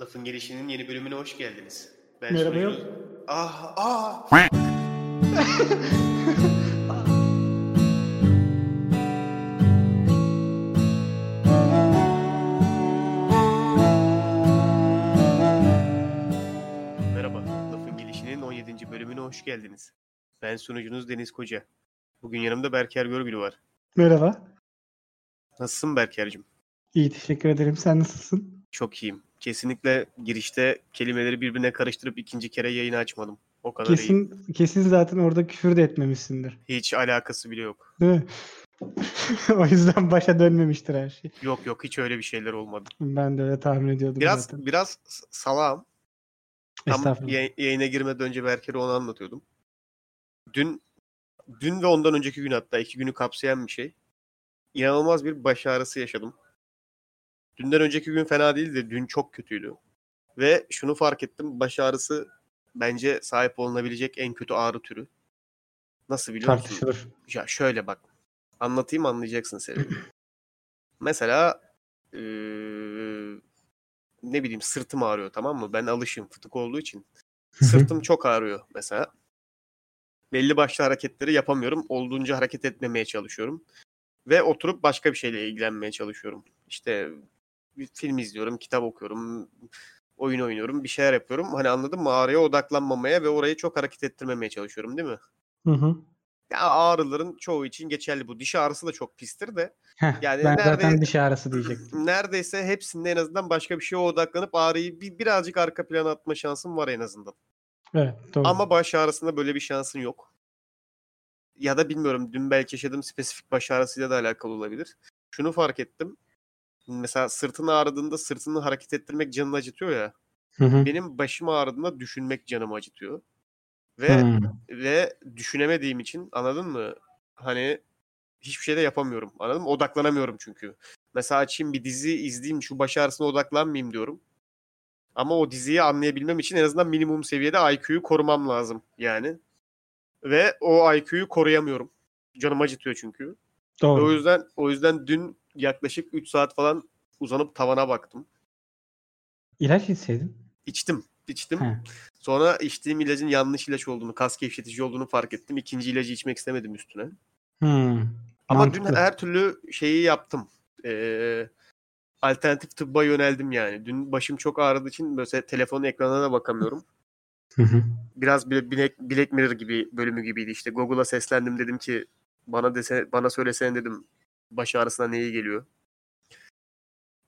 Lafın Gelişi'nin yeni bölümüne hoş geldiniz. Ben Merhaba yok. Ah, ah. Merhaba, Lafın Gelişi'nin 17. bölümüne hoş geldiniz. Ben sunucunuz Deniz Koca. Bugün yanımda Berker Görgülü var. Merhaba. Nasılsın Berker'cim? İyi teşekkür ederim. Sen nasılsın? Çok iyiyim. Kesinlikle girişte kelimeleri birbirine karıştırıp ikinci kere yayını açmadım. O kadar iyi. Kesin kesin zaten orada küfür de etmemişsindir. Hiç alakası bile yok. Değil mi? o yüzden başa dönmemiştir her şey. Yok yok hiç öyle bir şeyler olmadı. Ben de öyle tahmin ediyordum Biraz zaten. biraz s- salağım. Tam yayına girmeden önce Berker'e onu anlatıyordum. Dün dün ve ondan önceki gün hatta iki günü kapsayan bir şey. İnanılmaz bir baş ağrısı yaşadım. Dünden önceki gün fena değildi de dün çok kötüydü. Ve şunu fark ettim. Baş ağrısı bence sahip olunabilecek en kötü ağrı türü. Nasıl biliyor musun? Tartışılır. Ya şöyle bak. Anlatayım anlayacaksın sebebi. Mesela eee, ne bileyim sırtım ağrıyor tamam mı? Ben alışım fıtık olduğu için. Sırtım çok ağrıyor mesela. Belli başlı hareketleri yapamıyorum. Olduğunca hareket etmemeye çalışıyorum. Ve oturup başka bir şeyle ilgilenmeye çalışıyorum. İşte film izliyorum, kitap okuyorum, oyun oynuyorum, bir şeyler yapıyorum. Hani anladın mı? Ağrıya odaklanmamaya ve orayı çok hareket ettirmemeye çalışıyorum değil mi? Hı hı. Ya ağrıların çoğu için geçerli bu. Diş ağrısı da çok pistir de. Heh, Yani ben nerede- zaten diş ağrısı diyecektim. Neredeyse hepsinde en azından başka bir şeye odaklanıp ağrıyı bir, birazcık arka plana atma şansım var en azından. Evet doğru. Ama baş ağrısında böyle bir şansın yok. Ya da bilmiyorum dün belki yaşadığım spesifik baş ağrısıyla da alakalı olabilir. Şunu fark ettim. Mesela sırtın ağrıdığında sırtını hareket ettirmek canını acıtıyor ya. Hı hı. Benim başım ağrıdığında düşünmek canımı acıtıyor. Ve Hı. ve düşünemediğim için anladın mı? Hani hiçbir şey de yapamıyorum. Anladın mı? Odaklanamıyorum çünkü. Mesela açayım bir dizi izleyeyim şu baş ağrısına odaklanmayayım diyorum. Ama o diziyi anlayabilmem için en azından minimum seviyede IQ'yu korumam lazım yani. Ve o IQ'yu koruyamıyorum. Canım acıtıyor çünkü. Ve o Doğru. yüzden o yüzden dün yaklaşık 3 saat falan uzanıp tavana baktım. İlaç içseydin. İçtim. içtim. He. Sonra içtiğim ilacın yanlış ilaç olduğunu, kas gevşetici olduğunu fark ettim. İkinci ilacı içmek istemedim üstüne. Hı. Ama Mantıklı. dün her türlü şeyi yaptım. Ee, alternatif tıbba yöneldim yani. Dün başım çok ağrıdığı için mesela telefonun ekranına da bakamıyorum. Hı hı. Biraz bir Black, Black Mirror gibi bölümü gibiydi işte. Google'a seslendim dedim ki bana dese bana söylesene dedim baş ağrısına neyi geliyor.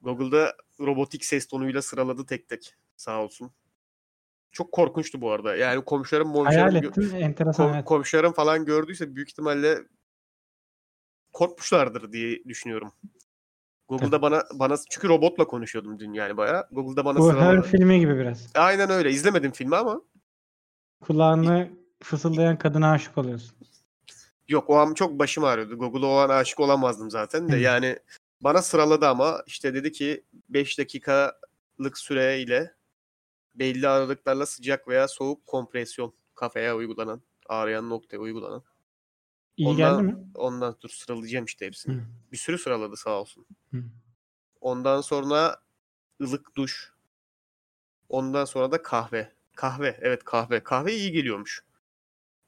Google'da robotik ses tonuyla sıraladı tek tek. Sağ olsun. Çok korkunçtu bu arada. Yani komşularım Hayal momşularım gö- kom- evet. komşularım falan gördüyse büyük ihtimalle korkmuşlardır diye düşünüyorum. Google'da bana bana çünkü robotla konuşuyordum dün yani bayağı. Google'da bana Bu sıralama- her filmi gibi biraz. Aynen öyle. İzlemedim filmi ama Kulağını fısıldayan kadına aşık oluyorsun. Yok o an çok başım ağrıyordu. Google'a o an aşık olamazdım zaten de. Yani bana sıraladı ama işte dedi ki 5 dakikalık süreyle belli aralıklarla sıcak veya soğuk kompresyon kafaya uygulanan, ağrıyan noktaya uygulanan. İyi Ondan- geldi mi? Ondan dur sıralayacağım işte hepsini. Hı. Bir sürü sıraladı sağ olsun. Hı. Ondan sonra ılık duş. Ondan sonra da kahve. Kahve, evet kahve. Kahve iyi geliyormuş.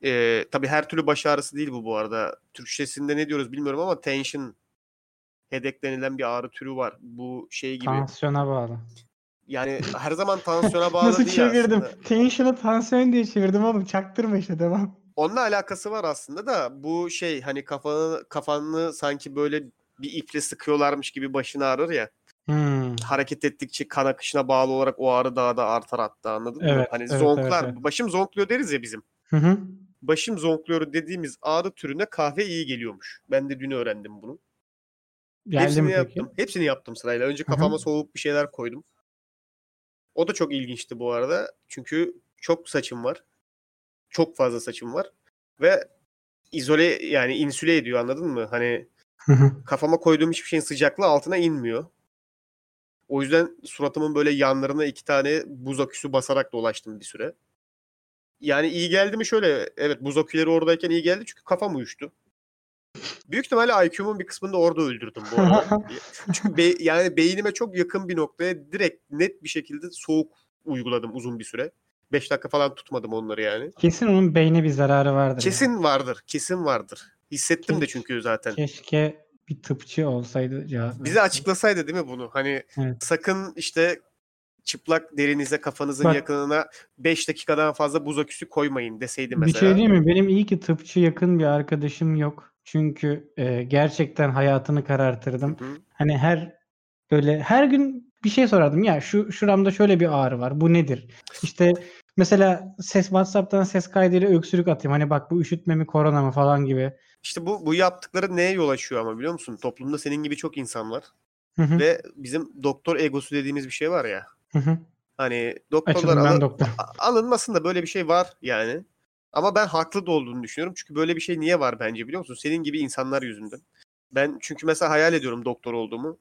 Ee, tabii her türlü baş ağrısı değil bu bu arada. Türkçesinde ne diyoruz bilmiyorum ama tension headache denilen bir ağrı türü var. Bu şey gibi. Tansiyona bağlı. Yani her zaman tansiyona bağlı Nasıl değil çevirdim? aslında. Tension'ı tansiyon diye çevirdim oğlum. Çaktırma işte devam. Onunla alakası var aslında da bu şey hani kafanı kafanı sanki böyle bir iple sıkıyorlarmış gibi başını ağrır ya. Hmm. hareket ettikçe kan akışına bağlı olarak o ağrı daha da artar hatta anladın mı? Evet, Hani evet, zonklar. evet, evet. Başım zonkluyor deriz ya bizim. Hı hı. Başım zonkluyor dediğimiz ağrı türüne kahve iyi geliyormuş. Ben de dün öğrendim bunu. Geldi Hepsini mi peki? yaptım. Hepsini yaptım sırayla. Önce kafama soğuk bir şeyler koydum. O da çok ilginçti bu arada. Çünkü çok saçım var. Çok fazla saçım var. Ve izole yani insüle ediyor anladın mı? Hani kafama koyduğum hiçbir şeyin sıcaklığı altına inmiyor. O yüzden suratımın böyle yanlarına iki tane buz aküsü basarak dolaştım bir süre. Yani iyi geldi mi şöyle, evet buz aküleri oradayken iyi geldi çünkü kafam uyuştu. Büyük ihtimalle IQ'mun bir kısmını da orada öldürdüm bu arada. Çünkü be- yani beynime çok yakın bir noktaya direkt net bir şekilde soğuk uyguladım uzun bir süre. 5 dakika falan tutmadım onları yani. Kesin onun beyne bir zararı vardır. Kesin vardır. Kesin vardır. Hissettim de Keş- çünkü zaten. Keşke bir tıpçı olsaydı cevap. Bize açıklasaydı değil mi bunu? Hani Evet. sakın işte çıplak derinize kafanızın Bak- yakınına 5 dakikadan fazla buz aküsü koymayın deseydi Bir mesela. şey diyeyim mi? Benim iyi ki tıpçı yakın bir arkadaşım yok. Çünkü e, gerçekten hayatını karartırdım. Hı hı. Hani her böyle her gün bir şey sorardım. Ya şu şuramda şöyle bir ağrı var. Bu nedir? İşte mesela ses WhatsApp'tan ses kaydıyla öksürük atayım. Hani bak bu üşütme mi korona mı falan gibi. İşte bu bu yaptıkları neye yol açıyor ama biliyor musun? Toplumda senin gibi çok insan var Hı hı, ve bizim doktor egosu dediğimiz bir şey var ya. Hı hı. Hani doktorlar ben alın- doktor. alınmasın da böyle bir şey var yani. Ama ben haklı da olduğunu düşünüyorum. Çünkü böyle bir şey niye var bence biliyor musun? Senin gibi insanlar yüzünden. Ben çünkü mesela hayal ediyorum doktor olduğumu.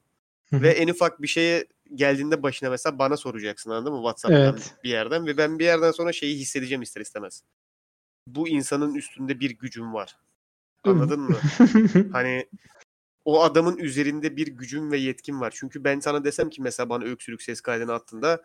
Hı hı. Ve en ufak bir şeye geldiğinde başına mesela bana soracaksın anladın mı? WhatsApp'tan Evet. bir yerden. Ve ben bir yerden sonra şeyi hissedeceğim ister istemez. Bu insanın üstünde bir gücüm var. Anladın mı? Hani o adamın üzerinde bir gücüm ve yetkim var. Çünkü ben sana desem ki mesela bana öksürük ses kaydını attığında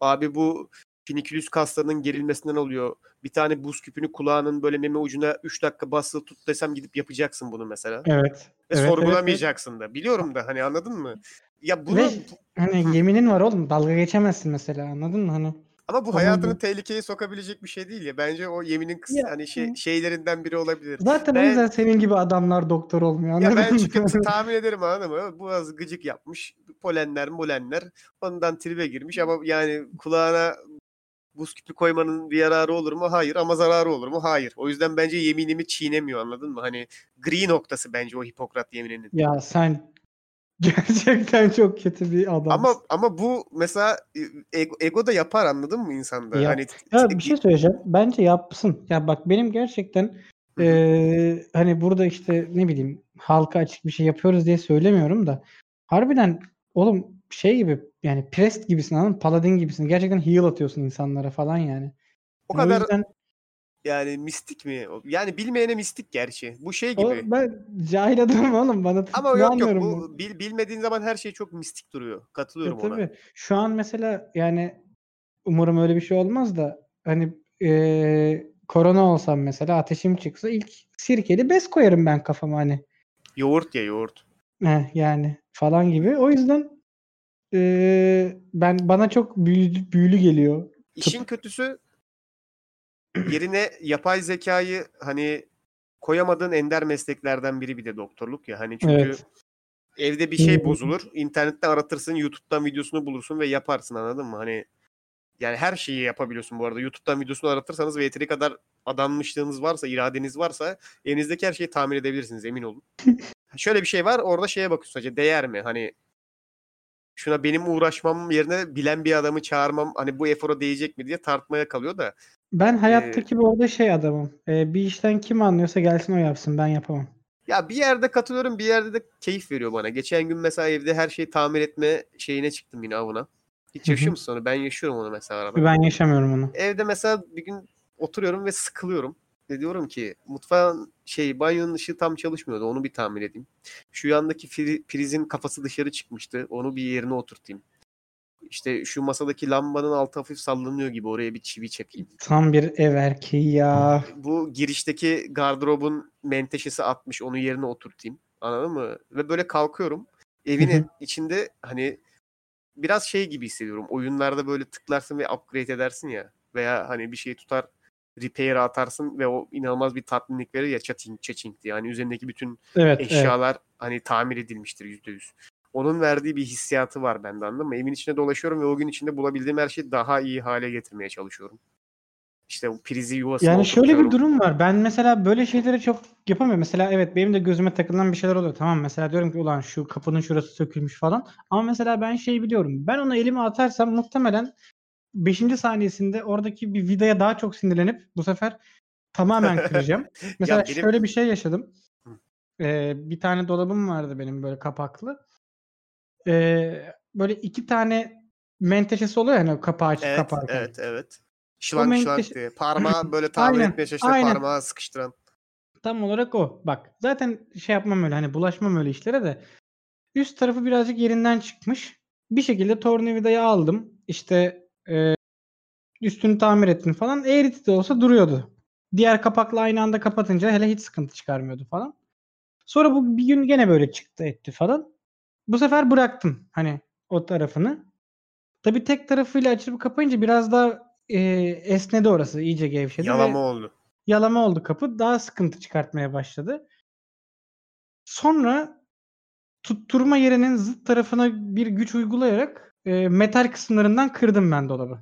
abi bu finikülüs kaslarının gerilmesinden oluyor. Bir tane buz küpünü kulağının böyle meme ucuna 3 dakika basılı tut desem gidip yapacaksın bunu mesela. evet. Ve evet, evet, sorgulamayacaksın da. Biliyorum da hani anladın mı? Ya bunu Ve hani yeminin var oğlum. Dalga geçemezsin mesela. Anladın mı? Hani ama bu Tamam hayatını mı? tehlikeye sokabilecek bir şey değil ya. Bence o yeminin kıs- Ya, hani şey, şeylerinden biri olabilir. zaten o Ben- yüzden senin gibi adamlar doktor olmuyor. Ya Anladın ben mı? çıkıp tahmin ederim anladın mı? Boğaz gıcık yapmış. Polenler molenler. Ondan tribe girmiş ama yani kulağına buz küpü koymanın bir yararı olur mu? Hayır. Ama zararı olur mu? Hayır. O yüzden bence yeminimi çiğnemiyor anladın mı? Hani gri noktası bence o Hipokrat yemininin. Ya sen gerçekten çok kötü bir adamsın. Ama ama bu mesela e, ego, ego da yapar anladın mı insanda? Yap- Hani ya bir şey söyleyeceğim. Bence yapsın. Ya bak benim gerçekten Hı eee, hani burada işte ne bileyim halka açık bir şey yapıyoruz diye söylemiyorum da harbiden oğlum şey gibi yani Prest gibisin anladın? Paladin gibisin. Gerçekten heal atıyorsun insanlara falan yani. o Yani kadar yüzden yani mistik mi? Yani bilmeyene mistik gerçi. Bu şey o, gibi. ben cahil adamım oğlum bana Ama ne yok yok bu bil, bilmediğin zaman her şey çok mistik duruyor. Ya Katılıyorum ona. tabii. Şu an mesela yani umarım öyle bir şey olmaz da hani eee, korona olsam mesela ateşim çıksa ilk sirkeli bez koyarım ben kafama hani. Yoğurt ya yoğurt. Heh, yani falan gibi. O yüzden eee, ben bana çok büyülü, büyülü geliyor. İşin kötüsü yerine yapay zekayı hani koyamadığın ender mesleklerden biri bir de doktorluk ya. Hani çünkü Evet. evde bir şey bozulur. internetten aratırsın, YouTube'dan videosunu bulursun ve yaparsın anladın mı? Hani yani her şeyi yapabiliyorsun bu arada. YouTube'dan videosunu aratırsanız ve yeteri kadar adanmışlığınız varsa, iradeniz varsa elinizdeki her şeyi tamir edebilirsiniz emin olun. Şöyle bir şey var. Orada şeye bakıyorsun sadece değer mi? Hani şuna benim uğraşmam yerine bilen bir adamı çağırmam hani bu efora değecek mi diye tartmaya kalıyor da Ben hayattaki bu arada şey adamım. Eee, bir işten kim anlıyorsa gelsin o yapsın. Ben yapamam. Ya bir yerde katılıyorum bir yerde de keyif veriyor bana. Geçen gün mesela evde her şeyi tamir etme şeyine çıktım yine avına. Hiç yaşıyor musun onu? Ben yaşıyorum onu mesela arada. Ben yaşamıyorum onu. Evde mesela bir gün oturuyorum ve sıkılıyorum. Ve diyorum ki mutfağın şey banyonun ışığı tam çalışmıyordu. Onu bir tamir edeyim. Şu yandaki fri- prizin kafası dışarı çıkmıştı. Onu bir yerine oturtayım. İşte şu masadaki lambanın altı hafif sallanıyor gibi oraya bir çivi çakayım. Tam bir ev erkeği ya. bu girişteki gardırobun menteşesi atmış onu yerine oturtayım. Anladın mı? Ve böyle kalkıyorum. Evin içinde hani biraz şey gibi hissediyorum. Oyunlarda böyle tıklarsın ve upgrade edersin ya. Veya hani bir şeyi tutar repair atarsın ve o inanılmaz bir tatminlik verir ya chatting, chatting diye. Yani üzerindeki bütün Evet, evet. eşyalar hani tamir edilmiştir yüzde yüz. Onun verdiği bir hissiyatı var bende anladın mı? Evin içinde dolaşıyorum ve o gün içinde bulabildiğim her şeyi daha iyi hale getirmeye çalışıyorum. İşte o prizi yuvasına Yani şöyle bir durum var. Ben mesela böyle şeyleri çok yapamıyorum. Mesela evet benim de gözüme takılan bir şeyler oluyor. Tamam mesela diyorum ki ulan şu kapının şurası sökülmüş falan. Ama mesela ben şey biliyorum. Ben onu elime atarsam muhtemelen 5. saniyesinde oradaki bir vidaya daha çok sinirlenip bu sefer tamamen kıracağım. Mesela benim- şöyle bir şey yaşadım. Ee, bir tane dolabım vardı benim böyle kapaklı. Ee, böyle iki tane menteşesi oluyor yani kapağı açıp Evet, kaparken. evet, evet. Şılank menteşe- şılank diye. Parmağı böyle tamir Aynen, etmeye çalıştığında aynen. parmağı sıkıştıran. Tam olarak o. Bak zaten şey yapmam öyle hani bulaşmam öyle işlere de. Üst tarafı birazcık yerinden çıkmış. Bir şekilde tornavidayı aldım. İşte e, üstünü tamir ettim falan. Eğriti de olsa duruyordu. Diğer kapakla aynı anda kapatınca hele hiç sıkıntı çıkarmıyordu falan. Sonra bu bir gün gene böyle çıktı etti falan. Bu sefer bıraktım hani o tarafını. Tabii tek tarafıyla açıp kapayınca biraz daha e, esnedi orası. iyice gevşedi. Yalama oldu. yalama oldu kapı. Daha sıkıntı çıkartmaya başladı. Sonra tutturma yerinin zıt tarafına bir güç uygulayarak e, metal kısımlarından kırdım ben dolabı.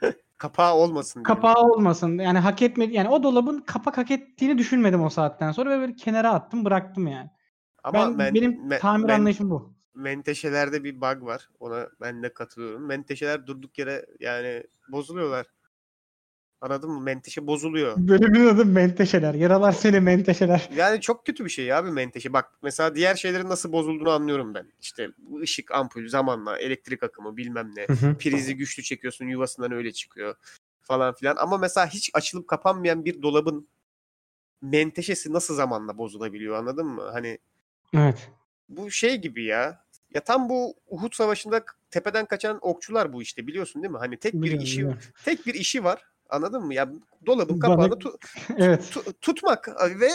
Kapağı olmasın diye. Kapağı olmasın. Yani hak etmedi. Yani o dolabın kapak hak ettiğini düşünmedim o saatten sonra ve böyle kenara attım, bıraktım yani. Ama ben men- benim me- tamir men- anlayışım bu. menteşelerde bir bug var. Ona ben de katılıyorum. Menteşeler durduk yere yani bozuluyorlar. Anladın mı? Menteşe bozuluyor. Bölümün adı menteşeler. Yaralar seni menteşeler. Yani çok kötü bir şey abi menteşe. Bak mesela diğer şeylerin nasıl bozulduğunu anlıyorum ben. İşte ışık, ampul, zamanla, elektrik akımı bilmem ne. Prizi güçlü çekiyorsun yuvasından öyle çıkıyor falan filan. Ama mesela hiç açılıp kapanmayan bir dolabın menteşesi nasıl zamanla bozulabiliyor anladın mı? Hani evet. bu şey gibi ya. Ya tam bu Uhud Savaşı'nda tepeden kaçan okçular bu işte biliyorsun değil mi? Hani tek bir işi biliyorum. tek bir işi var. Anladın mı? Ya dolabın kapağını tu- Evet. tu- tutmak ve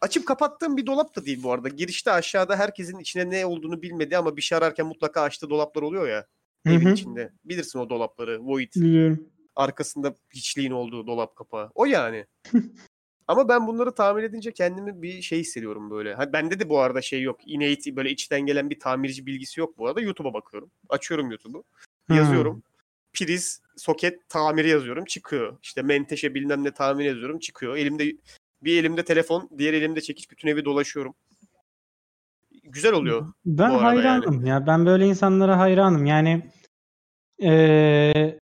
açıp kapattığım bir dolap da değil bu arada. Girişte aşağıda herkesin içine ne olduğunu bilmediği ama bir şey ararken mutlaka açtığı dolaplar oluyor ya Hı evin içinde. Bilirsin o dolapları. Void. Biliyorum. Arkasında hiçliğin olduğu dolap kapağı. O yani. Ama ben bunları tamir edince kendimi bir şey hissediyorum böyle. Ha, bende de bu arada şey yok. Innate böyle içten gelen bir tamirci bilgisi yok bu arada. YouTube'a bakıyorum. Açıyorum YouTube'u. Yazıyorum. Priz, soket tamiri yazıyorum. Çıkıyor. İşte menteşe bilmem ne tamir yazıyorum. Çıkıyor. Elimde bir elimde telefon, diğer elimde çekiç bütün evi dolaşıyorum. Güzel oluyor. Ben hayranım ya. Ben böyle insanlara hayranım. Yani eee,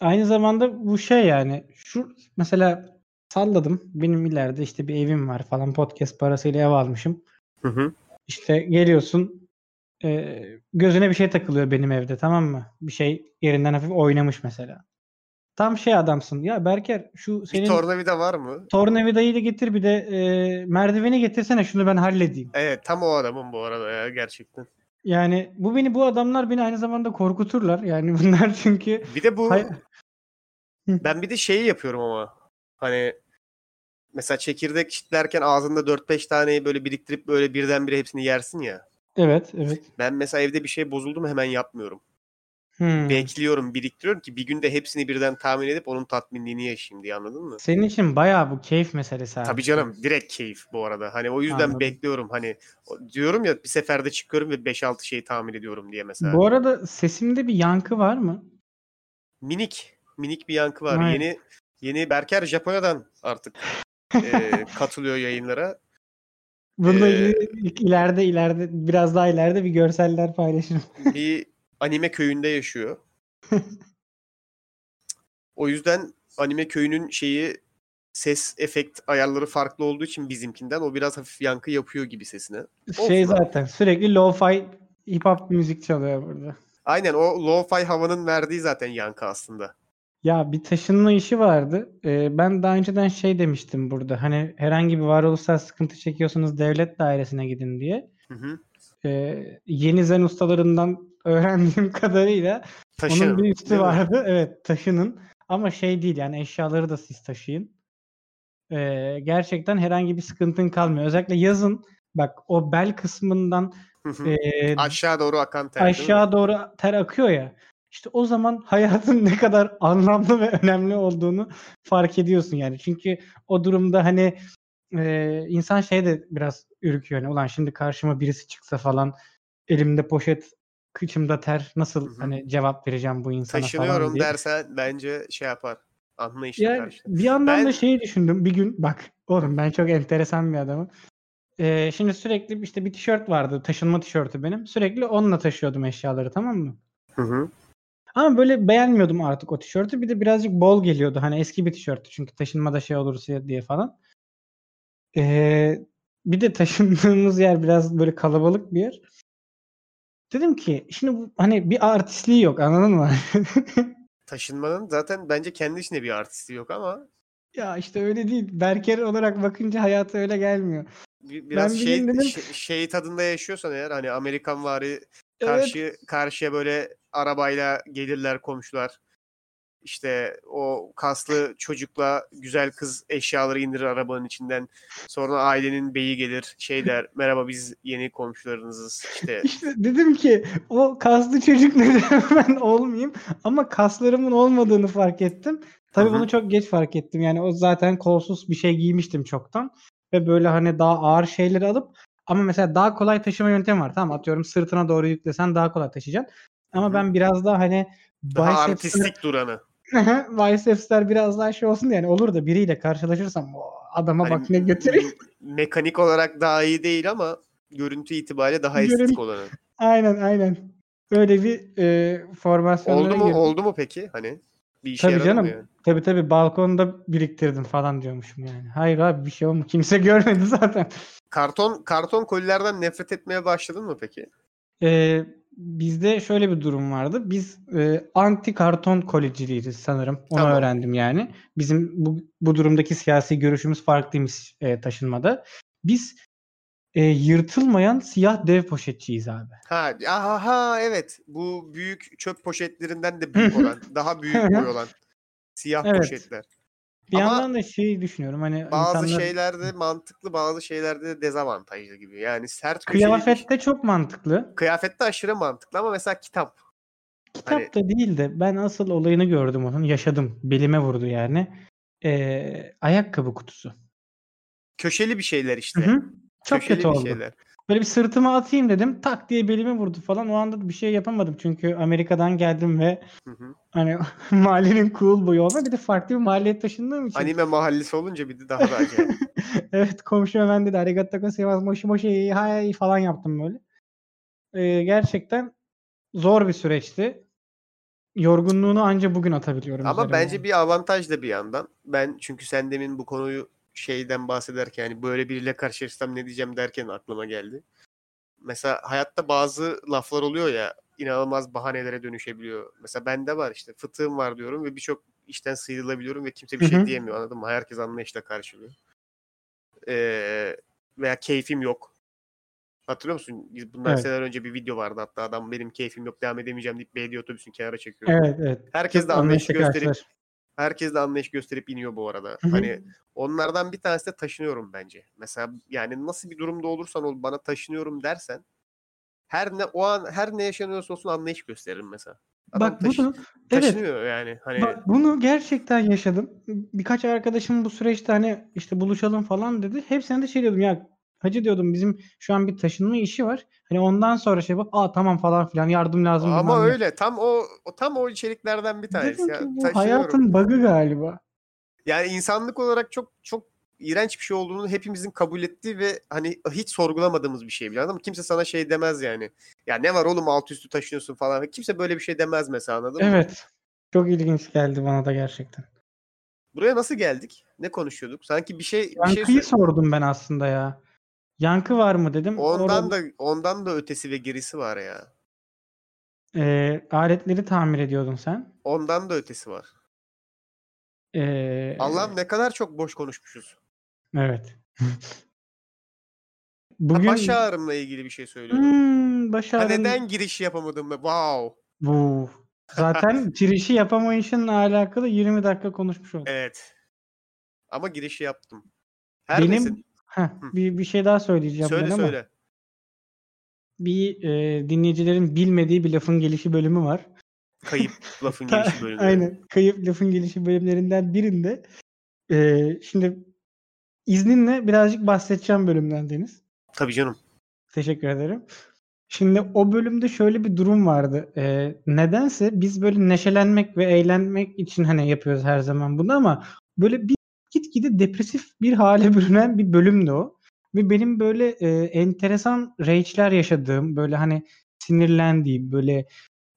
aynı zamanda bu şey yani şu mesela salladım. Benim ileride işte bir evim var falan podcast parasıyla ev almışım. Hı hı. İşte geliyorsun eee, gözüne bir şey takılıyor benim evde tamam mı? Bir şey yerinden hafif oynamış mesela. Tam şey adamsın. Ya Berker şu Bir senin tornavida var mı? tornavidayı da getir bir de eee, merdiveni getirsene şunu ben halledeyim. Evet tam o adamın bu arada ya gerçekten. Yani bu beni bu adamlar beni aynı zamanda korkuturlar. Yani bunlar çünkü Bir de bu Hay- ben bir de şeyi yapıyorum ama hani mesela çekirdek çitlerken ağzında 4-5 taneyi böyle biriktirip böyle birdenbire hepsini yersin ya. evet evet. Ben mesela evde bir şey bozuldu mu hemen yapmıyorum. Hmm. Bekliyorum, biriktiriyorum ki bir günde hepsini birden tahmin edip onun tatminliğini yaşayayım diye anladın mı? Senin için bayağı bu keyif meselesi abi. Tabii canım direkt keyif bu arada. Hani o yüzden Anladım. bekliyorum. Hani diyorum ya bir seferde çıkıyorum ve 5-6 şeyi tahmin ediyorum diye mesela. Bu arada sesimde bir yankı var mı? Minik minik bir yankı var. Aynen. Yeni yeni Berker Japonya'dan artık e, katılıyor yayınlara. Bunda Ee, ileride ileride biraz daha ileride bir görseller paylaşırım. Bir anime köyünde yaşıyor. O yüzden anime köyünün şeyi ses efekt ayarları farklı olduğu için bizimkinden o biraz hafif yankı yapıyor gibi sesine. Şey Olsun abi. zaten sürekli lo-fi hip hop müzik çalıyor burada. Aynen o lo-fi havanın verdiği zaten yankı aslında. Ya bir taşınma işi vardı. Ee, ben daha önceden şey demiştim burada. Hani herhangi bir varoluşsal sıkıntı çekiyorsanız devlet dairesine gidin diye. Hı hı. Ee, yeni zen ustalarından öğrendiğim kadarıyla Taşın. onun bir üstü vardı. Evet taşının. Ama şey değil yani eşyaları da siz taşıyın. Ee, gerçekten herhangi bir sıkıntın kalmıyor. Özellikle yazın bak o bel kısmından Hı hı. e, Aşağı doğru akan ter. aşağı doğru ter akıyor ya. İşte o zaman hayatın ne kadar anlamlı ve önemli olduğunu fark ediyorsun yani. Çünkü o durumda hani e, insan şey de biraz ürküyor. Hani, Ulan şimdi karşıma birisi çıksa falan elimde poşet kıçımda ter nasıl Hı hı. hani cevap vereceğim bu insana falan Taşınıyorum diye. dersen bence şey yapar. Anlayışlı Yani karşı. bir yandan Ben- da şeyi düşündüm bir gün bak oğlum ben çok enteresan bir adamım. Ee, şimdi sürekli işte bir tişört vardı taşınma tişörtü benim. Sürekli onunla taşıyordum eşyaları tamam mı? Hı hı. Ama böyle beğenmiyordum artık o tişörtü. Bir de birazcık bol geliyordu. Hani eski bir tişörttü çünkü taşınmada şey olursa diye falan. Ee, bir de taşındığımız yer biraz böyle kalabalık bir yer. Dedim ki şimdi bu hani bir artistliği yok anladın mı? Taşınmanın zaten bence kendi içinde bir artisti yok ama Ya işte öyle değil. Berker olarak bakınca hayata öyle gelmiyor. Bir- Biraz bir şey, dedim- şey, şey tadında yaşıyorsan eğer hani Amerikan vari Evet. karşı karşıya böyle arabayla gelirler komşular. İşte o kaslı çocukla güzel kız eşyaları indirir arabanın içinden. Sonra ailenin beyi gelir şey der merhaba biz yeni komşularınızız işte İşte dedim ki o kaslı çocuk neden ben olmayayım ama kaslarımın olmadığını fark ettim. Tabii Hı hı. bunu çok geç fark ettim. Yani o zaten kolsuz bir şey giymiştim çoktan. Ve böyle hani daha ağır şeyleri alıp ama mesela daha kolay taşıma yöntemi var. Tamam atıyorum sırtına doğru yüklesen daha kolay taşıyacaksın. Ama Hı ben biraz daha hani daha bicepsler, artistik duranı. bicepsler biraz daha şey olsun diye. Yani olur da biriyle karşılaşırsam o adama Hani bak ne götüreyim. me- mekanik olarak daha iyi değil ama görüntü itibariyle daha Görün- estetik olanı. Aynen aynen. Öyle bir e, formasyonlara Oldu mu girdim. oldu mu peki? Hani bir işe Tabii canım. yani? Tabii tabii balkonda biriktirdim falan diyormuşum yani. Hayır abi bir şey olmadı. Kimse görmedi zaten. Karton karton kolilerden nefret etmeye başladın mı peki? Ee, bizde şöyle bir durum vardı. Biz e, anti karton koliciliyiz sanırım. Onu Tamam. öğrendim yani. Bizim bu, bu durumdaki siyasi görüşümüz farklıymış e, taşınmada. Biz e, yırtılmayan siyah dev poşetçiyiz abi. Ha, aha, ha evet. Bu büyük çöp poşetlerinden de büyük olan, daha büyük boy olan siyah Evet. poşetler. Bir Ama yandan da şey düşünüyorum hani Bazı insanlar şeylerde mantıklı, bazı şeylerde de dezavantajlı gibi. Yani sert kıyafette çok mantıklı. kıyafette aşırı mantıklı ama mesela kitap. Kitap Hani- da değil de ben asıl olayını gördüm onun. Yaşadım. Belime vurdu yani. Ee, ayakkabı kutusu. Köşeli bir şeyler işte. Hı hı. Çok Köşeli kötü oldu. şeyler. Böyle bir sırtıma atayım dedim. Tak diye belime vurdu falan. O anda da bir şey yapamadım. Çünkü Amerika'dan geldim ve Hı hı. hani mahallenin cool boyu olma. Bir de farklı bir mahalleye taşındığım için. Anime mahallesi olunca bir de daha da acayip. evet komşu hemen dedi arigato gozaimasu moshi moshi hay falan yaptım böyle. Ee, gerçekten zor bir süreçti. Yorgunluğunu anca bugün atabiliyorum. Ama üzerime. bence bir avantaj da bir yandan. Ben çünkü sen demin bu konuyu şeyden bahsederken yani böyle biriyle karşılaşsam ne diyeceğim derken aklıma geldi. Mesela hayatta bazı laflar oluyor ya inanılmaz bahanelere dönüşebiliyor. Mesela bende var işte fıtığım var diyorum ve birçok işten sıyrılabiliyorum ve kimse bir Hı şey diyemiyor anladın mı? Herkes anlayışla karşılıyor. Ee, veya keyfim yok. Hatırlıyor musun? Bundan Evet. seneler önce bir video vardı hatta adam benim keyfim yok devam edemeyeceğim deyip belediye otobüsünü kenara çekiyor. Evet evet. Herkes Çok de anlayış gösterip. Herkes de anlayış gösterip iniyor bu arada. Hı hı. Hani onlardan bir tanesi de taşınıyorum bence. Mesela yani nasıl bir durumda olursan ol bana taşınıyorum dersen her ne o an her ne yaşanıyorsa olsun anlayış gösteririm mesela. Adam Bak taşı- bunu evet taşınıyor yani. Hani Bak bunu gerçekten yaşadım. Birkaç arkadaşım bu süreçte hani işte buluşalım falan dedi. Hepsine de şey diyordum ya hacı diyordum bizim şu an bir taşınma işi var. Hani ondan sonra şey bak aa tamam falan filan yardım lazım. ama ne." öyle tam o, tam o içeriklerden bir tanesi. Dedim ya. bu hayatın bug'ı galiba. Yani insanlık olarak çok çok iğrenç bir şey olduğunu hepimizin kabul ettiği ve hani hiç sorgulamadığımız bir şey bile mı? Kimse sana şey demez yani. Ya ne var oğlum alt üstü taşınıyorsun falan. Kimse böyle bir şey demez mesela anladın mı? Evet. Çok ilginç geldi bana da gerçekten. Buraya nasıl geldik? Ne konuşuyorduk? Sanki bir şey bir şey sordum ben aslında ya. Yankı var mı dedim. ondan Orada, da ondan da ötesi ve gerisi var ya. e, aletleri tamir ediyordun sen. Ondan da ötesi var. E, Allah'ım ne kadar çok boş konuşmuşuz. Evet. Ha, Bugün baş ağrımla ilgili bir şey söylüyorum. Hmm, baş Ha, ağrın- neden giriş yapamadım? Wow. Bu. Zaten girişi yapamayışınla alakalı 20 dakika konuşmuş olduk. Evet. Ama girişi yaptım. Her Benim neyse. Heh, bir, bir şey daha söyleyeceğim Söyle ben ama söyle. bir e, dinleyicilerin bilmediği bir lafın gelişi bölümü var. Kayıp lafın gelişi bölümü. Aynen. Kayıp lafın gelişi bölümlerinden birinde e, şimdi izninle birazcık bahsedeceğim bölümden Deniz. Tabii canım. Teşekkür ederim. Şimdi o bölümde şöyle bir durum vardı. Ee, nedense biz böyle neşelenmek ve eğlenmek için hani yapıyoruz her zaman bunu ama böyle bir gitgide depresif bir hale bürünen bir bölümdü o. Ve benim böyle e, enteresan rage'ler yaşadığım, böyle hani sinirlendiğim, böyle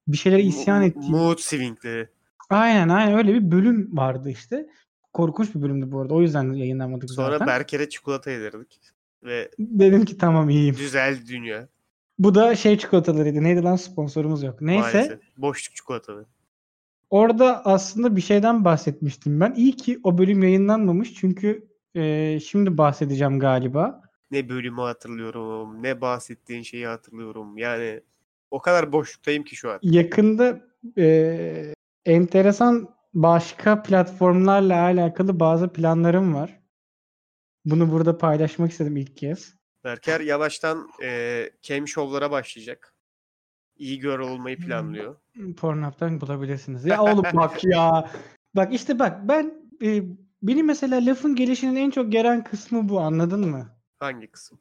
bir şeylere isyan ettiğim. Mood swingleri. Aynen aynen öyle bir bölüm vardı işte. Korkunç bir bölümdü bu arada. O yüzden yayınlamadık Sonra zaten. Berker'e çikolata yedirdik. Ve Dedim ki tamam iyiyim. düzel dünya. Bu da şey çikolatalarıydı. Neydi lan sponsorumuz yok. Neyse. Maalesef. Boşluk çikolatalı. Orada aslında bir şeyden bahsetmiştim ben. İyi ki o bölüm yayınlanmamış çünkü e, şimdi bahsedeceğim galiba. Ne bölümü hatırlıyorum, ne bahsettiğin şeyi hatırlıyorum. Yani o kadar boşluktayım ki şu an. Yakında e, enteresan başka platformlarla alakalı bazı planlarım var. Bunu burada paylaşmak istedim ilk kez. Berker yavaştan e, cam şovlara başlayacak. İyi gör olmayı planlıyor. Pornhub'dan bulabilirsiniz. Ya oğlum bak ya. Bak işte bak ben e, beni mesela lafın gelişinin en çok gelen kısmı bu anladın mı? Hangi kısım?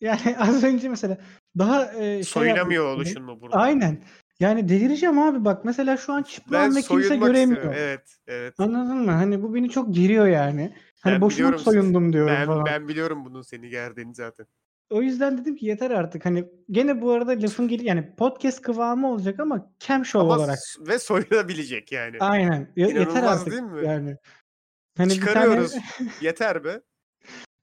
Yani az önce mesela daha e, şey Soyunamıyor yapmış- oluşun mu burada? Aynen. Yani delireceğim abi bak mesela şu an Ben çıplağımda kimse göremiyor. istiyorum. Evet, evet. Anladın mı? Hani bu beni çok geriyor yani. Hani Ben boşuna soyundum diyorum Ben, falan. ben biliyorum bunun seni gerdiğini zaten. O yüzden dedim ki yeter artık. Hani gene bu arada lafın geli yani podcast kıvamı olacak ama cam show Ama olarak. ve soyunabilecek yani. Aynen. Ya- yeter artık değil mi? yani. Hani bir tane Çıkarıyoruz. Yeter be.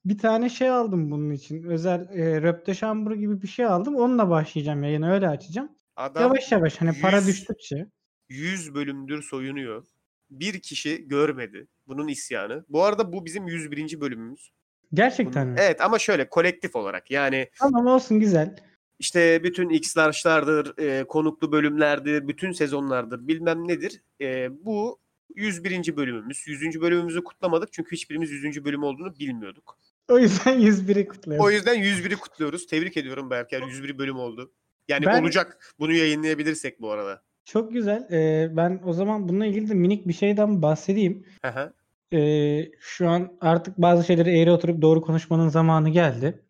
bir tane şey aldım bunun için. Özel e, röp de chambre gibi bir şey aldım. Onunla başlayacağım yayını öyle açacağım. Adam yavaş yavaş hani para yüz- düştükçe. 100 bölümdür soyunuyor. Bir kişi görmedi. Bunun isyanı. Bu arada bu bizim 101. bölümümüz. Gerçekten Bunun- mi? Evet ama şöyle kolektif olarak. Yani Tamam olsun güzel. işte bütün X-Large'lardır, e, konuklu bölümlerdir, bütün sezonlardır bilmem nedir. E, bu 101. bölümümüz. 100. bölümümüzü kutlamadık çünkü hiçbirimiz 100. bölüm olduğunu bilmiyorduk. O yüzden 101'i kutlayalım. O yüzden 101'i kutluyoruz. Tebrik ediyorum Berker. 101 bölüm oldu. Yani Ben- olacak. Bunu yayınlayabilirsek bu arada. Çok güzel. Ee, ben o zaman bununla ilgili de minik bir şeyden bahsedeyim. Hı Ee, şu an artık bazı şeyleri eğri oturup doğru konuşmanın zamanı geldi.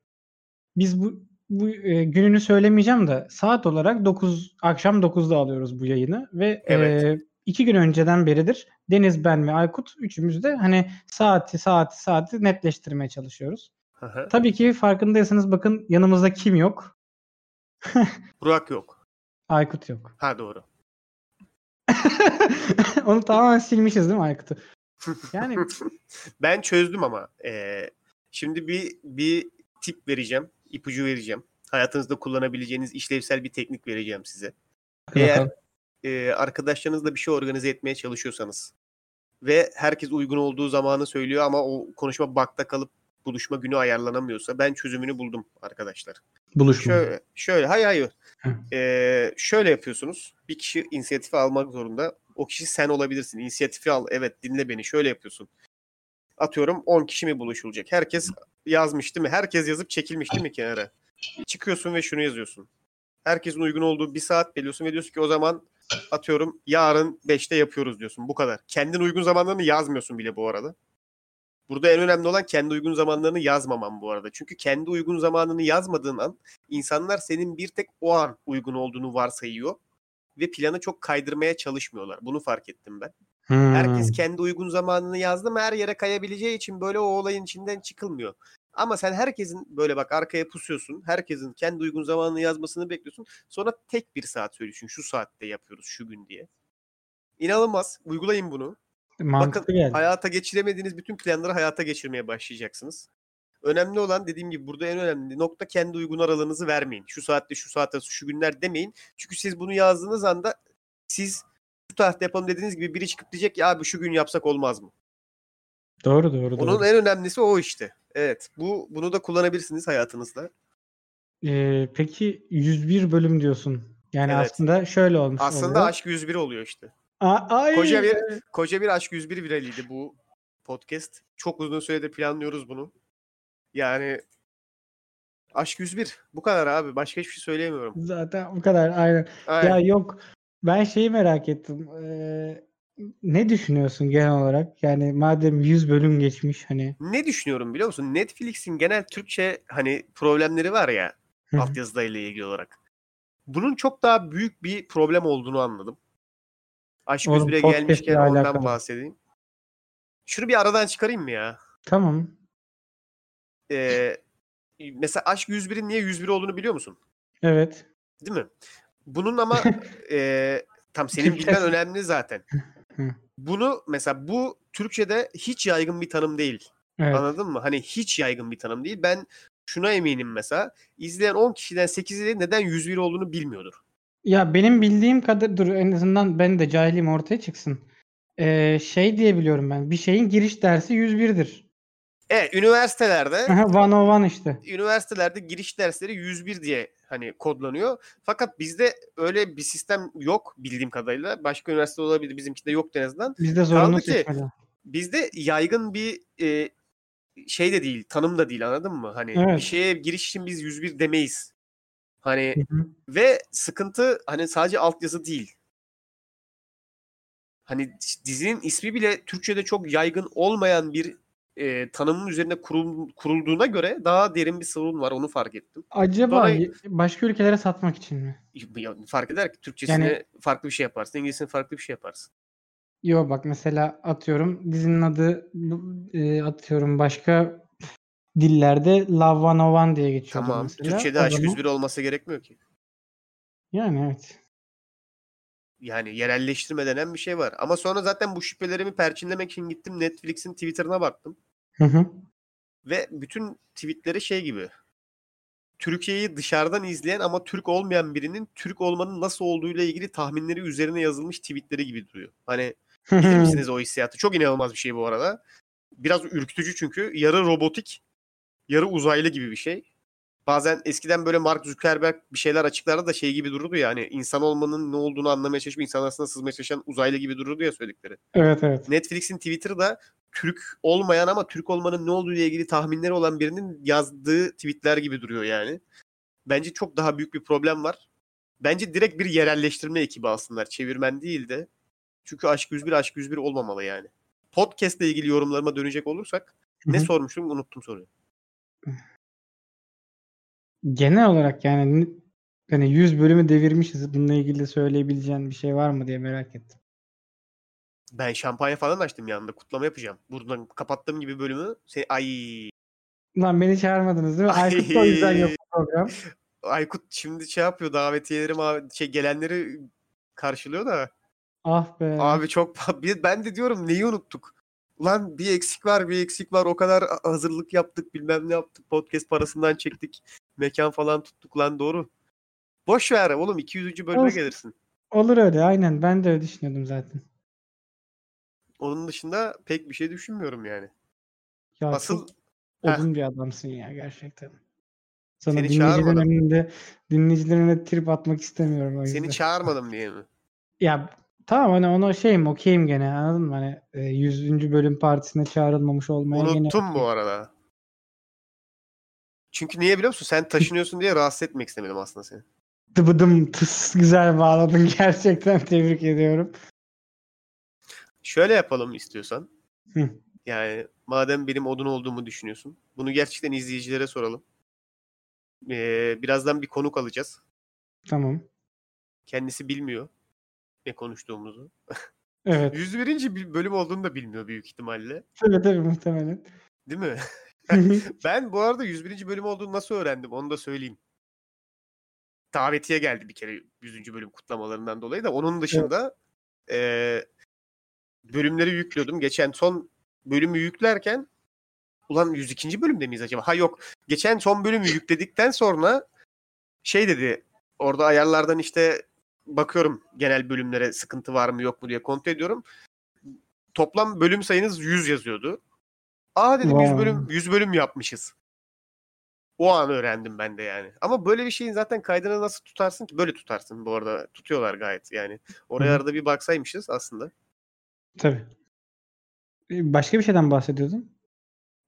Biz bu bu e, gününü söylemeyeceğim de saat olarak 9 akşam 9'da alıyoruz bu yayını ve Evet. e, iki gün önceden beridir Deniz ben ve Aykut üçümüz de hani saati saati saati netleştirmeye çalışıyoruz. Tabii ki farkındaysanız bakın yanımızda kim yok? Burak yok. Aykut yok. Ha doğru. Onu tamamen silmişiz değil mi Aykut'u? Yani Ben çözdüm ama. Ee, şimdi bir bir tip vereceğim. ipucu vereceğim. Hayatınızda kullanabileceğiniz işlevsel bir teknik vereceğim size. Eğer e, arkadaşlarınızla bir şey organize etmeye çalışıyorsanız ve herkes uygun olduğu zamanı söylüyor ama o konuşma bakta kalıp buluşma günü ayarlanamıyorsa ben çözümünü buldum arkadaşlar. Buluşma. Şöyle, şöyle hayır hayır. Ee, şöyle yapıyorsunuz. Bir kişi inisiyatifi almak zorunda. O kişi sen olabilirsin. İnisiyatifi al. Evet dinle beni. Şöyle yapıyorsun. Atıyorum 10 kişi mi buluşulacak? Herkes yazmış değil mi? Herkes yazıp çekilmiş değil mi kenara? Çıkıyorsun ve şunu yazıyorsun. Herkesin uygun olduğu bir saat belirliyorsun ve diyorsun ki o zaman atıyorum yarın 5'te yapıyoruz diyorsun. Bu kadar. Kendin uygun zamanlarını yazmıyorsun bile bu arada. Burada en önemli olan kendi uygun zamanlarını yazmaman bu arada. Çünkü kendi uygun zamanını yazmadığın an insanlar senin bir tek o an uygun olduğunu varsayıyor ve planı çok kaydırmaya çalışmıyorlar. Bunu fark ettim ben. Hmm. Herkes kendi uygun zamanını yazdı mı her yere kayabileceği için böyle o olayın içinden çıkılmıyor. Ama sen herkesin böyle bak arkaya pusuyorsun. Herkesin kendi uygun zamanını yazmasını bekliyorsun. Sonra tek bir saat söylüyorsun. Şu saatte yapıyoruz şu gün diye. İnanılmaz. Uygulayın bunu. Mantıklı Bakın geldi. hayata geçiremediğiniz bütün planları hayata geçirmeye başlayacaksınız. Önemli olan dediğim gibi burada en önemli nokta kendi uygun aralığınızı vermeyin. Şu saatte şu saatte şu günler demeyin. Çünkü siz bunu yazdığınız anda siz şu tarihte yapalım dediğiniz gibi biri çıkıp diyecek ya abi şu gün yapsak olmaz mı? Doğru doğru doğru. Onun en önemlisi o işte. Evet. Bu bunu da kullanabilirsiniz hayatınızda. Ee, peki 101 bölüm diyorsun. Yani Evet. aslında şöyle olmuş Aslında oluyor. aşk 101 oluyor işte. Ay! Koca bir koca bir aşk 101 viraliydi bu podcast. Çok uzun süredir planlıyoruz bunu. Yani aşk 101. Bu kadar abi. Başka hiçbir şey söyleyemiyorum. Zaten bu kadar aynen. Aynen. Ya yok ben şeyi merak ettim. Ee, ne düşünüyorsun genel olarak? Yani madem 100 bölüm geçmiş hani. Ne düşünüyorum biliyor musun? Netflix'in genel Türkçe hani problemleri var ya altyazıda ile ilgili olarak. Bunun çok daha büyük bir problem olduğunu anladım. Aşk Oğlum, 101'e podcast'le gelmişken ondan alakalı. bahsedeyim. Şunu bir aradan çıkarayım mı ya? Tamam. Ee, mesela Aşk 101'in niye 101 olduğunu biliyor musun? Evet. Değil mi? Bunun ama e, tam senin bilmen önemli zaten. Bunu mesela bu Türkçe'de hiç yaygın bir tanım değil. Evet. Anladın mı? Hani hiç yaygın bir tanım değil. Ben şuna eminim mesela. izleyen 10 kişiden 8'i neden 101 olduğunu bilmiyordur. Ya benim bildiğim kadar dur en azından ben de cahilim ortaya çıksın. Ee, şey diye biliyorum ben. Bir şeyin giriş dersi 101'dir. Evet üniversitelerde Aha, 101 işte. üniversitelerde giriş dersleri 101 diye hani kodlanıyor. Fakat bizde öyle bir sistem yok bildiğim kadarıyla. Başka üniversite olabilir. Bizimkide yok en azından. Bizde zorunlu Kaldı ki- seçmeli. Bizde yaygın bir e, şey de değil, tanım da değil anladın mı? Hani Evet. bir şeye giriş için biz 101 demeyiz. Hani Hı hı. ve sıkıntı hani sadece altyazı değil. Hani dizinin ismi bile Türkçe'de çok yaygın olmayan bir e, tanımın üzerine kurul- kurulduğuna göre daha derin bir sorun var onu fark ettim. Acaba y- başka ülkelere satmak için mi? Ya, fark eder ki Türkçesine Yani- farklı bir şey yaparsın, İngilizcesine farklı bir şey yaparsın. Yo bak mesela atıyorum dizinin adı e, atıyorum başka dillerde Love 101 diye geçiyor Tamam. mesela. Türkçe'de O aşk zaman- 101 olması gerekmiyor ki. Yani evet. Yani yerelleştirme denen bir şey var. Ama sonra zaten bu şüphelerimi perçinlemek için gittim Netflix'in Twitter'ına baktım. Hı hı. Ve bütün tweetleri şey gibi. Türkiye'yi dışarıdan izleyen ama Türk olmayan birinin Türk olmanın nasıl olduğuyla ilgili tahminleri üzerine yazılmış tweetleri gibi duruyor. Hani bilir misiniz o hissiyatı? Çok inanılmaz bir şey bu arada. Biraz ürkütücü çünkü. Yarı robotik, yarı uzaylı gibi bir şey. Bazen eskiden böyle Mark Zuckerberg bir şeyler açıklarda da şey gibi dururdu ya hani insan olmanın ne olduğunu anlamaya çalışıp insan arasında sızmaya çalışan uzaylı gibi dururdu ya söyledikleri. Evet evet. Netflix'in Twitter'da Türk olmayan ama Türk olmanın ne olduğu ile ilgili tahminleri olan birinin yazdığı tweetler gibi duruyor yani. Bence çok daha büyük bir problem var. Bence direkt bir yerelleştirme ekibi aslında. Çevirmen değil de. Çünkü Aşk 101 Aşk 101 olmamalı yani. Podcast ile ilgili yorumlarıma dönecek olursak ne Hı hı. sormuştum unuttum soruyu. Genel olarak yani hani 100 bölümü devirmişiz. Bununla ilgili söyleyebileceğin bir şey var mı diye merak ettim. Ben şampanya falan açtım yanında. Kutlama yapacağım. Buradan kapattığım gibi bölümü. Şey, ay Lan beni çağırmadınız değil mi? Ay. Aykut da o yüzden yok program. Aykut şimdi şey yapıyor davetiyeleri şey gelenleri karşılıyor da Ah be. abi çok bir- ben de diyorum neyi unuttuk? Ulan bir eksik var bir eksik var o kadar hazırlık yaptık bilmem ne yaptık podcast parasından çektik mekan falan tuttuk lan doğru. Boş ver oğlum 200. bölüme Olsun. gelirsin. Olur öyle aynen. Ben de öyle düşünüyordum zaten. Onun dışında pek bir şey düşünmüyorum yani. Ya Asıl odun bir adamsın ya gerçekten. Sana Seni dinleyicilerin çağırmadım. önünde dinleyicilerine trip atmak istemiyorum o yüzden. Seni çağırmadım diye mi? Ya tamam hani ona şeyim okeyim gene anladın mı? Hani e, 100. bölüm partisine çağrılmamış olmaya gene Unuttum bu arada. Çünkü niye biliyor musun? Sen taşınıyorsun diye rahatsız etmek istemedim aslında seni. dıbıdım tıs güzel bağladın gerçekten tebrik ediyorum. Şöyle yapalım istiyorsan. Hı. Yani madem benim odun olduğumu düşünüyorsun. Bunu gerçekten izleyicilere soralım. Ee, birazdan bir konuk alacağız. Tamam. Kendisi bilmiyor ne konuştuğumuzu. Evet. 101. bir bölüm olduğunu da bilmiyor büyük ihtimalle. Tabii tabii muhtemelen. Değil mi? Ben bu arada 101. bölüm olduğunu nasıl öğrendim onu da söyleyeyim. Davetiye geldi bir kere 100. bölüm kutlamalarından dolayı da onun dışında eee, bölümleri yüklüyordum. Geçen son bölümü yüklerken ulan 102. bölümde miyiz acaba? Ha yok. Geçen son bölümü yükledikten sonra şey dedi orada ayarlardan işte bakıyorum genel bölümlere sıkıntı var mı yok mu diye kontrol ediyorum. Toplam bölüm sayınız 100 yazıyordu. Aa dedim 100 Vay. bölüm 100 bölüm yapmışız. O an öğrendim ben de yani. Ama böyle bir şeyin zaten kaydını nasıl tutarsın ki? Böyle tutarsın bu arada. Tutuyorlar gayet yani. Oraya Hı arada bir baksaymışız aslında. Tabii. E, Başka bir şeyden bahsediyordun.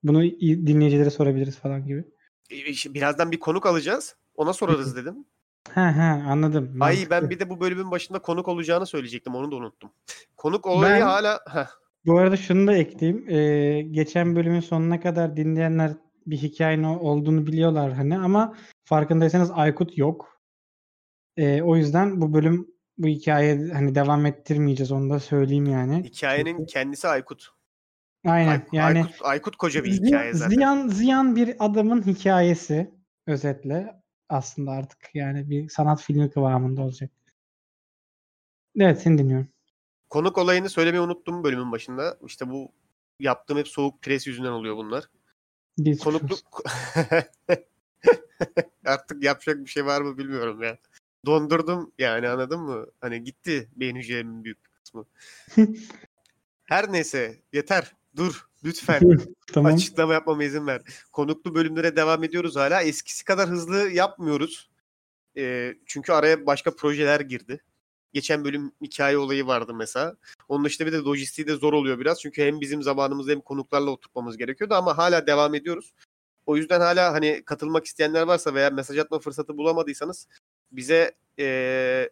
Bunu dinleyicilere sorabiliriz falan gibi. E, işte Birazdan bir konuk alacağız. Ona sorarız dedim. He he anladım. Ay Mantıklı. ben bir de bu bölümün başında konuk olacağını söyleyecektim. Onu da unuttum. Konuk olayı Ben- hala... Heh, Bu arada şunu da ekleyeyim. Ee, geçen bölümün sonuna kadar dinleyenler bir hikayenin o- olduğunu biliyorlar hani ama farkındaysanız Aykut yok. Ee, o yüzden bu bölüm bu hikaye hani devam ettirmeyeceğiz onu da söyleyeyim yani. hikayenin kendisi Aykut. Aynen Ay- yani Aykut, Aykut koca bir hikaye zaten. ziyan ziyan bir adamın hikayesi özetle aslında artık yani bir sanat filmi kıvamında olacak. Evet seni dinliyorum. Konuk olayını söylemeyi unuttum bölümün başında. İşte bu yaptığım hep soğuk pres yüzünden oluyor bunlar. Geçmiş. Konukluk artık yapacak bir şey var mı bilmiyorum ya. dondurdum yani anladın mı? Hani gitti beyin hücrelerimin büyük bir kısmı. Her neyse yeter. Dur lütfen tamam. açıklama yapmama izin ver. Konuklu bölümlere devam ediyoruz hala. Eskisi kadar hızlı yapmıyoruz. Ee, çünkü araya başka projeler girdi. Geçen bölüm hikaye olayı vardı mesela. Onun dışında bir de lojistiği de zor oluyor biraz. Çünkü hem bizim zamanımızda hem konuklarla oturtmamız gerekiyordu ama hala devam ediyoruz. O yüzden hala hani katılmak isteyenler varsa veya mesaj atma fırsatı bulamadıysanız bize ee,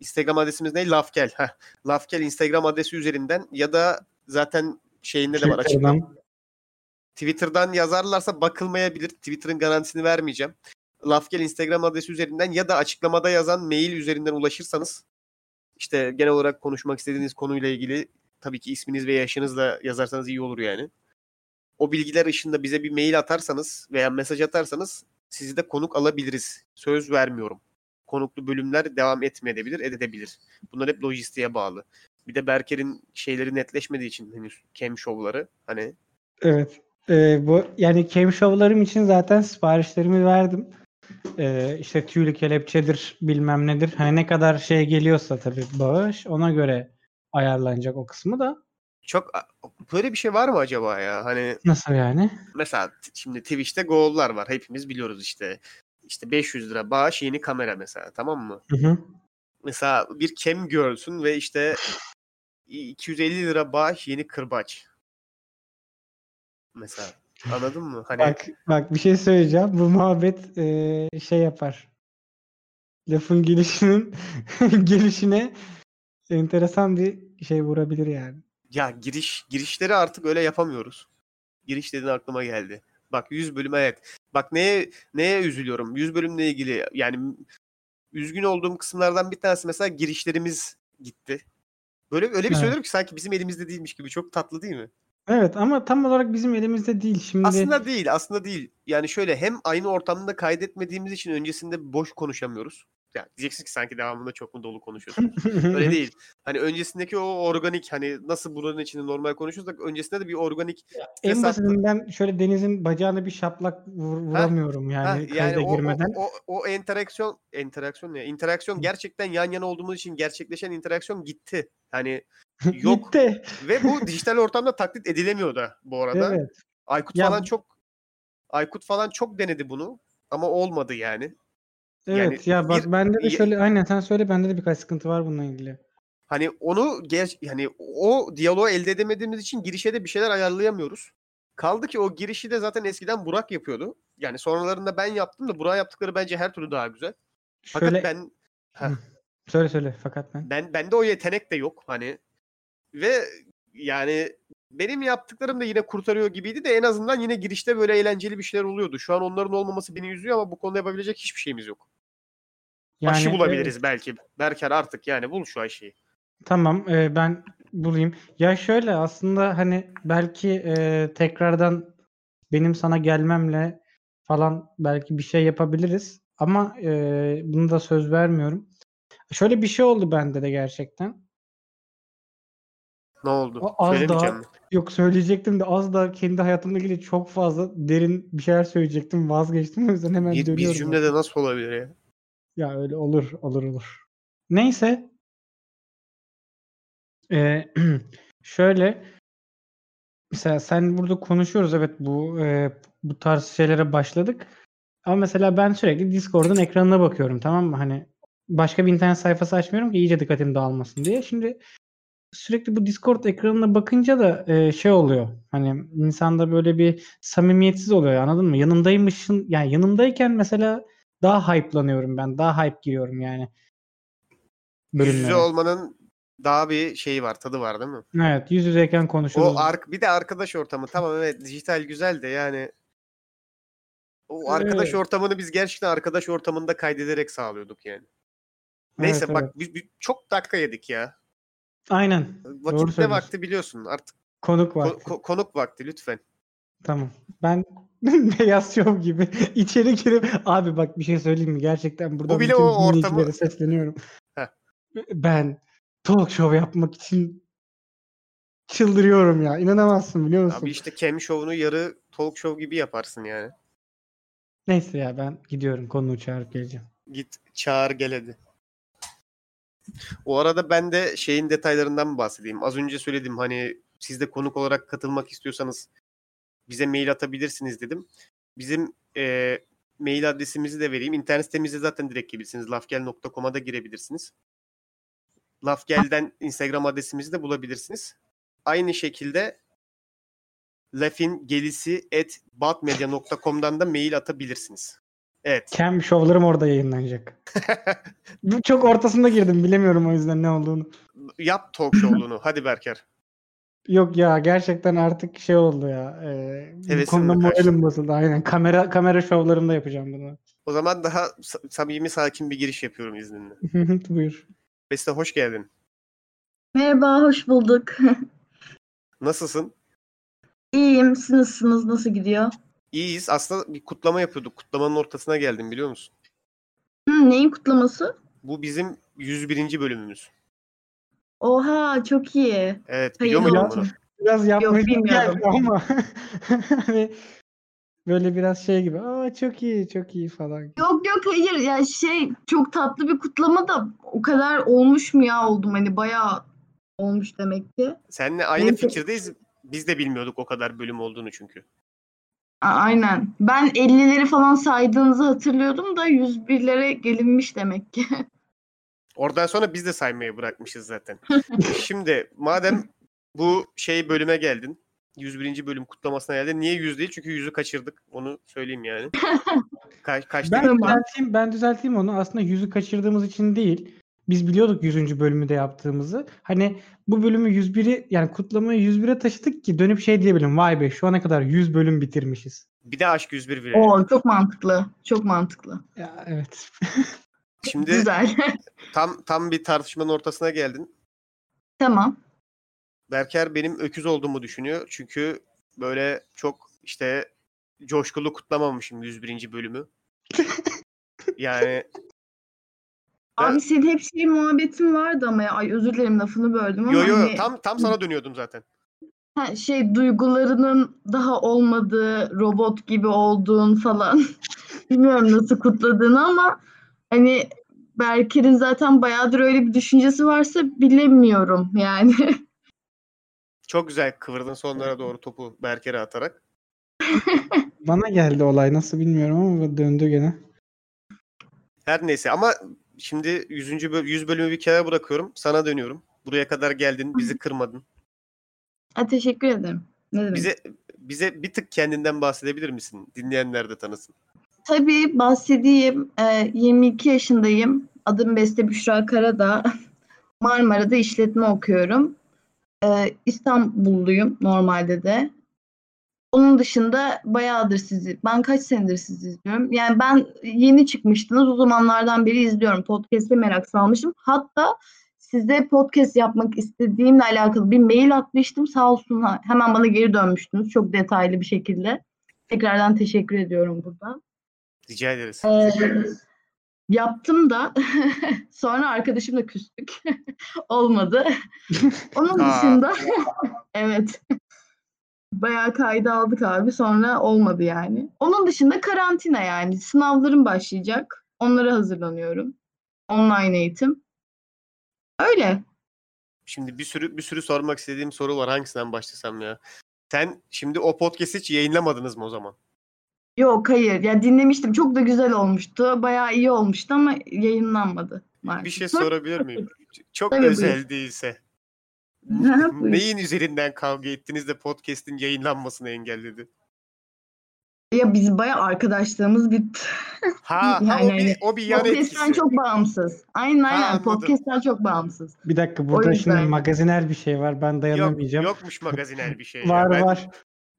Instagram adresimiz ne? Lafkel. Heh. Lafkel Instagram adresi üzerinden ya da zaten şeyinde de var açıklama. Twitter'dan. Yazarlarsa bakılmayabilir. Twitter'ın garantisini vermeyeceğim. Lafgel Instagram adresi üzerinden ya da açıklamada yazan mail üzerinden ulaşırsanız işte genel olarak konuşmak istediğiniz konuyla ilgili tabii ki isminiz ve yaşınızla yazarsanız iyi olur yani. O bilgiler ışığında bize bir mail atarsanız veya mesaj atarsanız sizi de konuk alabiliriz. Söz vermiyorum. Konuklu bölümler devam etmeyebilir, edebilir. Bunlar hep lojistiğe bağlı. Bir de Berker'in şeyleri netleşmediği için henüz cam şovları hani Evet. Ee, bu yani cam şovlarım için zaten siparişlerimi verdim. Ee, işte tüylü kelepçedir bilmem nedir. Hani ne kadar şey geliyorsa tabii bağış ona göre ayarlanacak o kısmı da. çok böyle bir şey var mı acaba ya? Hani Nasıl yani? mesela şimdi Twitch'te goal'lar var. Hepimiz biliyoruz işte. İşte 500 lira bağış yeni kamera mesela tamam mı? Hı hı. Mesela bir cam girl'sün ve işte 250 lira bağış yeni kırbaç. Mesela anladın mı? Hani Bak bak bir şey söyleyeceğim. Bu muhabbet e, şey yapar. Lafın gelişinin gelişine enteresan bir şey vurabilir yani. ya giriş girişleri artık öyle yapamıyoruz. Giriş dediğin aklıma geldi. Bak 100 bölüm evet. Bak neye neye üzülüyorum? 100 bölümle ilgili yani üzgün olduğum kısımlardan bir tanesi mesela girişlerimiz gitti. Böyle öyle bir Evet. söylüyorum ki sanki bizim elimizde değilmiş gibi. Çok tatlı değil mi? Evet ama tam olarak bizim elimizde değil. Şimdi Aslında değil, aslında değil. Yani şöyle hem aynı ortamda kaydetmediğimiz için öncesinde boş konuşamıyoruz. Ya diyeceksin ki sanki devamında çok mu dolu konuşuyorsun. Öyle değil. Hani öncesindeki o organik hani nasıl buranın içinde normal konuşuyorsak öncesinde de bir organik en stres attı. basitinden şöyle Deniz'in bacağına bir şaplak vur- vuramıyorum yani Ha, kayda yani o, girmeden. o, o, o interaksiyon interaksiyon ne? İnteraksiyon gerçekten yan yana olduğumuz için gerçekleşen interaksiyon gitti. Hani yok Gitti. ve bu dijital ortamda taklit edilemiyor da bu arada. Evet. Aykut Ya falan çok Aykut falan çok denedi bunu ama olmadı yani. Evet Yani ya bak bir- bende de şöyle aynen sen söyle bende de birkaç sıkıntı var bununla ilgili. Hani onu ger yani o diyaloğu elde edemediğimiz için girişe de bir şeyler ayarlayamıyoruz. Kaldı ki o girişi de zaten eskiden Burak yapıyordu. Yani sonralarında ben yaptım da Burak yaptıkları bence her türlü daha güzel. Fakat Şöyle ben Heh. söyle söyle fakat ben. ben bende o yetenek de yok hani ve yani benim yaptıklarım da yine kurtarıyor gibiydi de en azından yine girişte böyle eğlenceli bir şeyler oluyordu. Şu an onların olmaması beni üzüyor ama bu konuda yapabilecek hiçbir şeyimiz yok. Aşı Yani, bulabiliriz belki. Berker artık yani bul şu aşıyı. Tamam e, ben bulayım. Ya şöyle aslında hani belki e, tekrardan benim sana gelmemle falan belki bir şey yapabiliriz. Ama e, bunu da söz vermiyorum. Şöyle bir şey oldu bende de gerçekten. Ne oldu? O az daha- mi? Yok söyleyecektim de az da kendi hayatımla ilgili çok fazla derin bir şeyler söyleyecektim. Vazgeçtim o yüzden hemen Bir, bir dönüyorum. cümlede nasıl olabilir ya? Ya öyle olur, olur, olur. Neyse. Ee, şöyle mesela sen burada konuşuyoruz evet bu e, bu tarz şeylere başladık. Ama mesela ben sürekli Discord'un ekranına bakıyorum tamam mı? Hani başka bir internet sayfası açmıyorum ki iyice dikkatim dağılmasın diye. Şimdi sürekli bu Discord ekranına bakınca da e, şey oluyor. Hani insanda böyle bir samimiyetsiz oluyor anladın mı? Yanımdaymışsın yani yanımdayken mesela daha hype'lanıyorum ben. Daha hype giriyorum yani. Yüz yüze olmanın daha bir şeyi var, tadı var değil mi? Evet yüz yüzeyken konuşuruz. O ark bir de arkadaş ortamı. Tamam evet dijital güzel de yani o arkadaş Evet. ortamını biz gerçekten arkadaş ortamında kaydederek sağlıyorduk yani. Neyse Evet, bak evet. biz, biz çok dakika yedik ya. Aynen. Vakit ne vakti biliyorsun. Artık Konuk ko- ko- konuk vakti lütfen. Tamam. Ben beyaz şov gibi içeri girip abi bak bir şey söyleyeyim mi? Gerçekten buradan bile bütün o ortamı- sesleniyorum. Heh. Ben talk show yapmak için çıldırıyorum ya. İnanamazsın biliyor musun? Abi işte Cam Show'unu yarı talk show gibi yaparsın yani. Neyse ya ben gidiyorum konuğu çağırıp geleceğim. Git çağır gel hadi. O arada ben de şeyin detaylarından bahsedeyim. Az önce söyledim hani siz de konuk olarak katılmak istiyorsanız bize mail atabilirsiniz dedim. Bizim e, mail adresimizi de vereyim. İnternet sitemizde zaten direkt girebilirsiniz. lafgel.com'a da girebilirsiniz. Lafgel'den Instagram adresimizi de bulabilirsiniz. Aynı şekilde lafin gelisi at batmedia.com'dan da mail atabilirsiniz. Evet. Cam şovlarım orada yayınlanacak. Çok ortasında girdim. Bilemiyorum o yüzden ne olduğunu. Yap talk show'luğunu. Hadi Berker. Yok ya gerçekten artık şey oldu ya. E, bu Hevesin konuda mi kaçtı? moralim bozuldu. Aynen. Kamera kamera şovlarımda yapacağım bunu. O zaman daha sa- samimi sakin bir giriş yapıyorum izninle. Buyur. Beste hoş geldin. Merhaba, hoş bulduk. Nasılsın? İyiyim, siz nasılsınız? Nasıl gidiyor? İyiyiz. Aslında bir kutlama yapıyorduk. Kutlamanın ortasına geldim biliyor musun? Hı, neyin kutlaması? Bu bizim 101. bölümümüz. Oha, çok iyi. Evet Hayırlı biliyor muydun olsun. bunu? Biraz bilmiyordum. geldi ama hani böyle biraz şey gibi. Aa çok iyi, çok iyi falan. Yok yok hayır ya şey çok tatlı bir kutlama da o kadar olmuş mu ya oldum hani bayağı olmuş demek ki. Seninle aynı Neyse. fikirdeyiz. Biz de bilmiyorduk o kadar bölüm olduğunu çünkü. A- aynen. Ben 50'leri falan saydığınızı hatırlıyordum da 101'lere gelinmiş demek ki. Oradan sonra biz de saymayı bırakmışız zaten. Şimdi madem bu şey bölüme geldin. 101. bölüm kutlamasına geldin. Niye 100 değil? Çünkü 100'ü kaçırdık. Onu söyleyeyim yani. Ka- kaçtı Ben düzelteyim, ben düzelteyim onu. Aslında yüzü kaçırdığımız için değil. Biz biliyorduk 100. bölümü de yaptığımızı. Hani bu bölümü 101'i yani kutlamayı 101'e taşıdık ki dönüp şey diyebilirim. Vay be şu ana kadar 100 bölüm bitirmişiz. Bir de aşk 101 bile. Oo çok mantıklı. Çok mantıklı. Ya evet. Şimdi Güzel. tam tam bir tartışmanın ortasına geldin. tamam. Berker benim öküz olduğumu düşünüyor. Çünkü böyle çok işte coşkulu kutlamamışım 101. bölümü. Yani Ben- Abi senin hep şey muhabbetin vardı ama ya. Ay özür dilerim lafını böldüm ama yo yo hani- tam tam sana dönüyordum zaten. Ha, şey duygularının daha olmadığı, robot gibi olduğun falan. Bilmiyorum nasıl kutladığını ama hani Berker'in zaten bayağıdır öyle bir düşüncesi varsa bilemiyorum yani. Çok güzel kıvırdın sonlara doğru topu Berker'e atarak. Bana geldi olay nasıl bilmiyorum ama döndü gene. Her neyse ama şimdi 100. böl 100 bölümü bir kenara bırakıyorum. Sana dönüyorum. Buraya kadar geldin, bizi kırmadın. Ha, teşekkür ederim. Ne demek? Bize bize bir tık kendinden bahsedebilir misin? Dinleyenler de tanısın. Tabii bahsedeyim. Ee, 22 yaşındayım. Adım Beste Büşra Karadağ. Marmara'da işletme okuyorum. Ee, İstanbulluyum normalde de. Onun dışında bayağıdır sizi, ben kaç senedir sizi izliyorum. Yani ben yeni çıkmıştınız, o zamanlardan beri izliyorum. Podcast'e merak salmışım. Hatta size podcast yapmak istediğimle alakalı bir mail atmıştım. Sağ olsun hemen bana geri dönmüştünüz çok detaylı bir şekilde. Tekrardan teşekkür ediyorum burada. Rica ederiz. Ee, yaptım da sonra arkadaşımla küstük. Olmadı. Onun dışında evet. Bayağı kaydı aldık abi. Sonra olmadı yani. Onun dışında karantina yani. Sınavlarım başlayacak. Onlara hazırlanıyorum. Online eğitim. Öyle. Şimdi bir sürü bir sürü sormak istediğim soru var. Hangisinden başlasam ya? Sen şimdi o podcast'i hiç yayınlamadınız mı o zaman? Yok hayır. Ya dinlemiştim. Çok da güzel olmuştu. Bayağı iyi olmuştu ama yayınlanmadı. Maalesef. Bir şey sorabilir miyim? Çok Tabii, özel buyur. değilse. Ha. Neyin üzerinden kavga ettiniz de podcast'in yayınlanmasını engelledi? Ya biz bayağı arkadaşlığımız bitti. Ha, ha Yani o, bir, hani o bir yan Podcast'ten etkisi. çok bağımsız. Aynen aynen. anladım. Podcast'ten çok bağımsız. Bir dakika burada yüzden. şimdi magazinel bir şey var. Ben Yok, dayanamayacağım. yokmuş magazinel bir şey. ya. var Ben- var.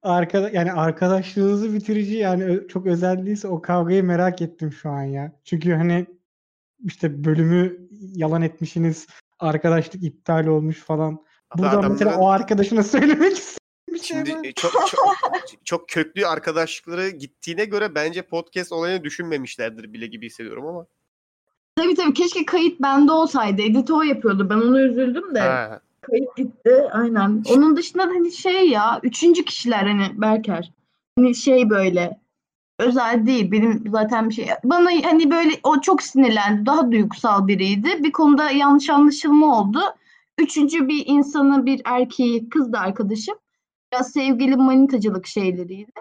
Arkada yani arkadaşlığınızı bitirici yani çok özel değilse o kavgayı merak ettim şu an ya. Çünkü hani işte bölümü yalan etmişsiniz. Arkadaşlık iptal olmuş falan. Buradan mesela adamların- o arkadaşına söylemek istedim şey Şimdi e, çok, çok çok köklü arkadaşlıkları gittiğine göre bence podcast olayını düşünmemişlerdir bile gibi hissediyorum ama. Tabii tabii keşke kayıt bende olsaydı. Edit o yapıyordu. Ben ona üzüldüm de. Ha, Kayıt gitti. Aynen. Onun dışında da hani şey ya. Üçüncü kişiler hani Berker. Hani şey böyle. özel değil. Benim zaten bir şey bana hani böyle o çok sinirlendi. Daha duygusal biriydi. Bir konuda yanlış anlaşılma oldu. Üçüncü bir insanı bir erkeği kız da arkadaşım. Biraz sevgili manitacılık şeyleriydi.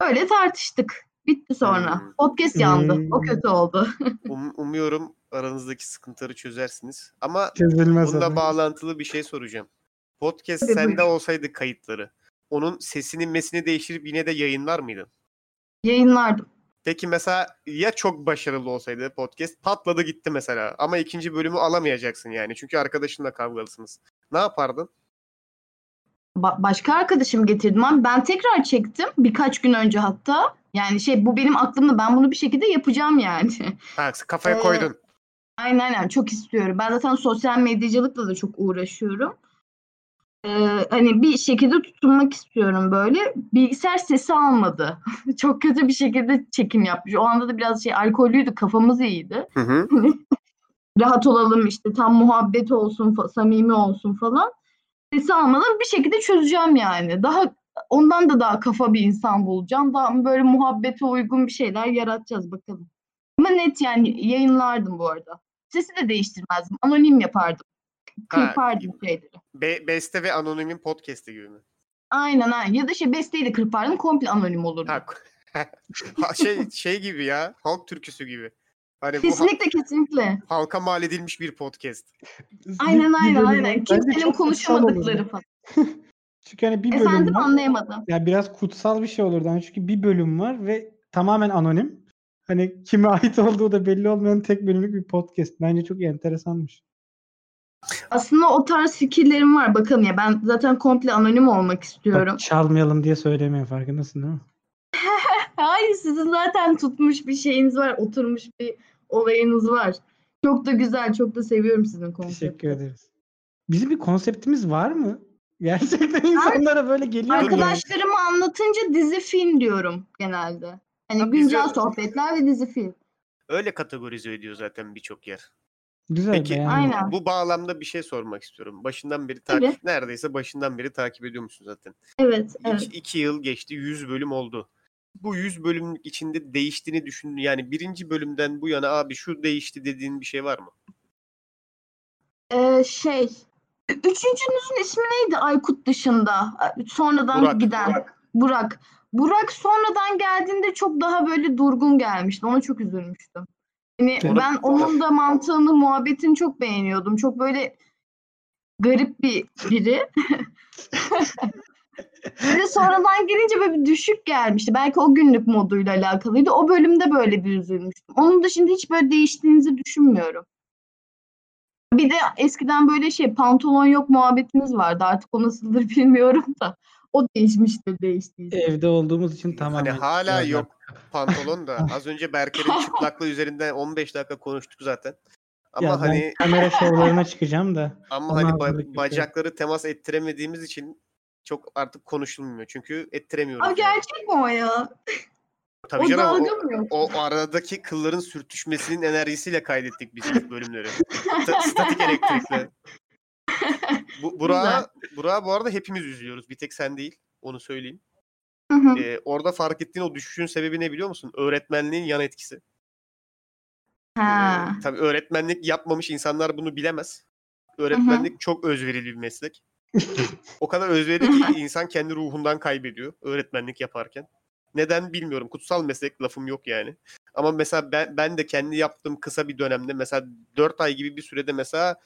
Öyle tartıştık. Bitti sonra. Hmm. Podcast yandı. O Hmm. kötü oldu. Um- umuyorum aranızdaki sıkıntıları çözersiniz. Ama Çözülmez bununla ama. bağlantılı bir şey soracağım. Podcast Tabii, sende buyurun. olsaydı kayıtları. Onun sesini mesini değiştirip yine de yayınlar mıydın? Yayınlardım. Peki mesela ya çok başarılı olsaydı podcast patladı gitti mesela ama ikinci bölümü alamayacaksın yani çünkü arkadaşınla kavgalısınız. Ne yapardın? Ba- başka arkadaşım getirdim ama ben tekrar çektim birkaç gün önce hatta. Yani şey bu benim aklımda ben bunu bir şekilde yapacağım yani. Ha, kafaya Ee, koydun. Aynen aynen çok istiyorum. Ben zaten sosyal medyacılıkla da çok uğraşıyorum. Ee, hani bir şekilde tutunmak istiyorum böyle. Bilgisayar sesi almadı. çok kötü bir şekilde çekim yapmış. O anda da biraz şey alkollüydü kafamız iyiydi. Hı hı. Rahat olalım işte tam muhabbet olsun samimi olsun falan. Sesi almadan bir şekilde çözeceğim yani. Daha ondan da daha kafa bir insan bulacağım. Daha böyle muhabbete uygun bir şeyler yaratacağız bakalım. Ama net yani yayınlardım bu arada. Sesi de değiştirmezdim. Anonim yapardım. Ha, Kırpardım şeyleri. Be- Beste ve Anonim'in podcast'i gibi mi? Aynen aynen. Ya da şey besteyi de kırpardım. Komple anonim olurdu. Ha, ha, şey şey gibi ya. Halk türküsü gibi. Hani bu ha- Kesinlikle kesinlikle. halka mal edilmiş bir podcast. Aynen aynen aynen. Kimsenin konuşamadıkları falan. Çünkü hani bir bölüm Efendim var. anlayamadım. Ya biraz kutsal bir şey olurdu. Hani çünkü bir bölüm var ve tamamen anonim. Hani kime ait olduğu da belli olmayan tek bölümlük bir podcast. Bence çok enteresanmış. Aslında o tarz fikirlerim var. Bakalım ya ben zaten komple anonim olmak istiyorum. Bak, çalmayalım diye söylemiyor farkındasın değil mi? Hayır sizin zaten tutmuş bir şeyiniz var. Oturmuş bir olayınız var. Çok da güzel. Çok da seviyorum sizin konsepti. Teşekkür ederiz. Bizim bir konseptimiz var mı? Gerçekten insanlara böyle geliyor mu? Arkadaşlarıma anlatınca dizi film diyorum genelde. Hani Ha, biz güncel de- sohbetler ve dizi film. Öyle kategorize ediyor zaten birçok yer. Güzel Peki beğendim. Aynen. bu bağlamda bir şey sormak istiyorum. Başından beri Tabii. takip, neredeyse başından beri takip ediyormuşsun zaten. Evet, İki, evet. iki yıl geçti, 100 bölüm oldu. Bu 100 bölüm içinde değiştiğini düşün. Yani birinci bölümden bu yana abi şu değişti dediğin bir şey var mı? Ee, şey, üçüncünüzün ismi neydi Aykut dışında? Sonradan Burak. giden. Burak. Burak sonradan geldiğinde çok daha böyle durgun gelmişti. Ona çok üzülmüştüm. Yani Onu- ben onun da mantığını, muhabbetini çok beğeniyordum. Çok böyle garip bir biri. Böyle sonradan gelince böyle bir düşük gelmişti. Belki o günlük moduyla alakalıydı. O bölümde böyle bir üzülmüştüm. Onun dışında hiç böyle değiştiğinizi düşünmüyorum. Bir de eskiden böyle şey pantolon yok muhabbetimiz vardı. Artık o nasıldır bilmiyorum da. O değişmiştir değiştiyse. Evde olduğumuz için tamamen. hani hala yok pantolon da. Az önce Berker'in çıplaklığı üzerinden 15 dakika konuştuk zaten. Ama Ya ben hani kamera şovlarına çıkacağım da. ama hani ba- yapıyorum. bacakları temas ettiremediğimiz için çok artık konuşulmuyor. Çünkü ettiremiyoruz. Abi yani. gerçek mi o ya? Tabii o canım, o- yok? O aradaki kılların sürtüşmesinin enerjisiyle kaydettik biz bölümleri. Sta- statik elektrikle. Bu, Burak'a, Burak'a bu arada hepimiz üzülüyoruz. Bir tek sen değil. Onu söyleyeyim. Hı hı. Ee, orada fark ettiğin o düşüşün sebebi ne biliyor musun? Öğretmenliğin yan etkisi. Ha. Ee, tabii öğretmenlik yapmamış insanlar bunu bilemez. Öğretmenlik çok özverili bir meslek. o kadar özverili ki insan kendi ruhundan kaybediyor öğretmenlik yaparken. Neden bilmiyorum. Kutsal meslek lafım yok yani. Ama mesela ben, ben de kendi yaptığım kısa bir dönemde mesela 4 ay gibi bir sürede mesela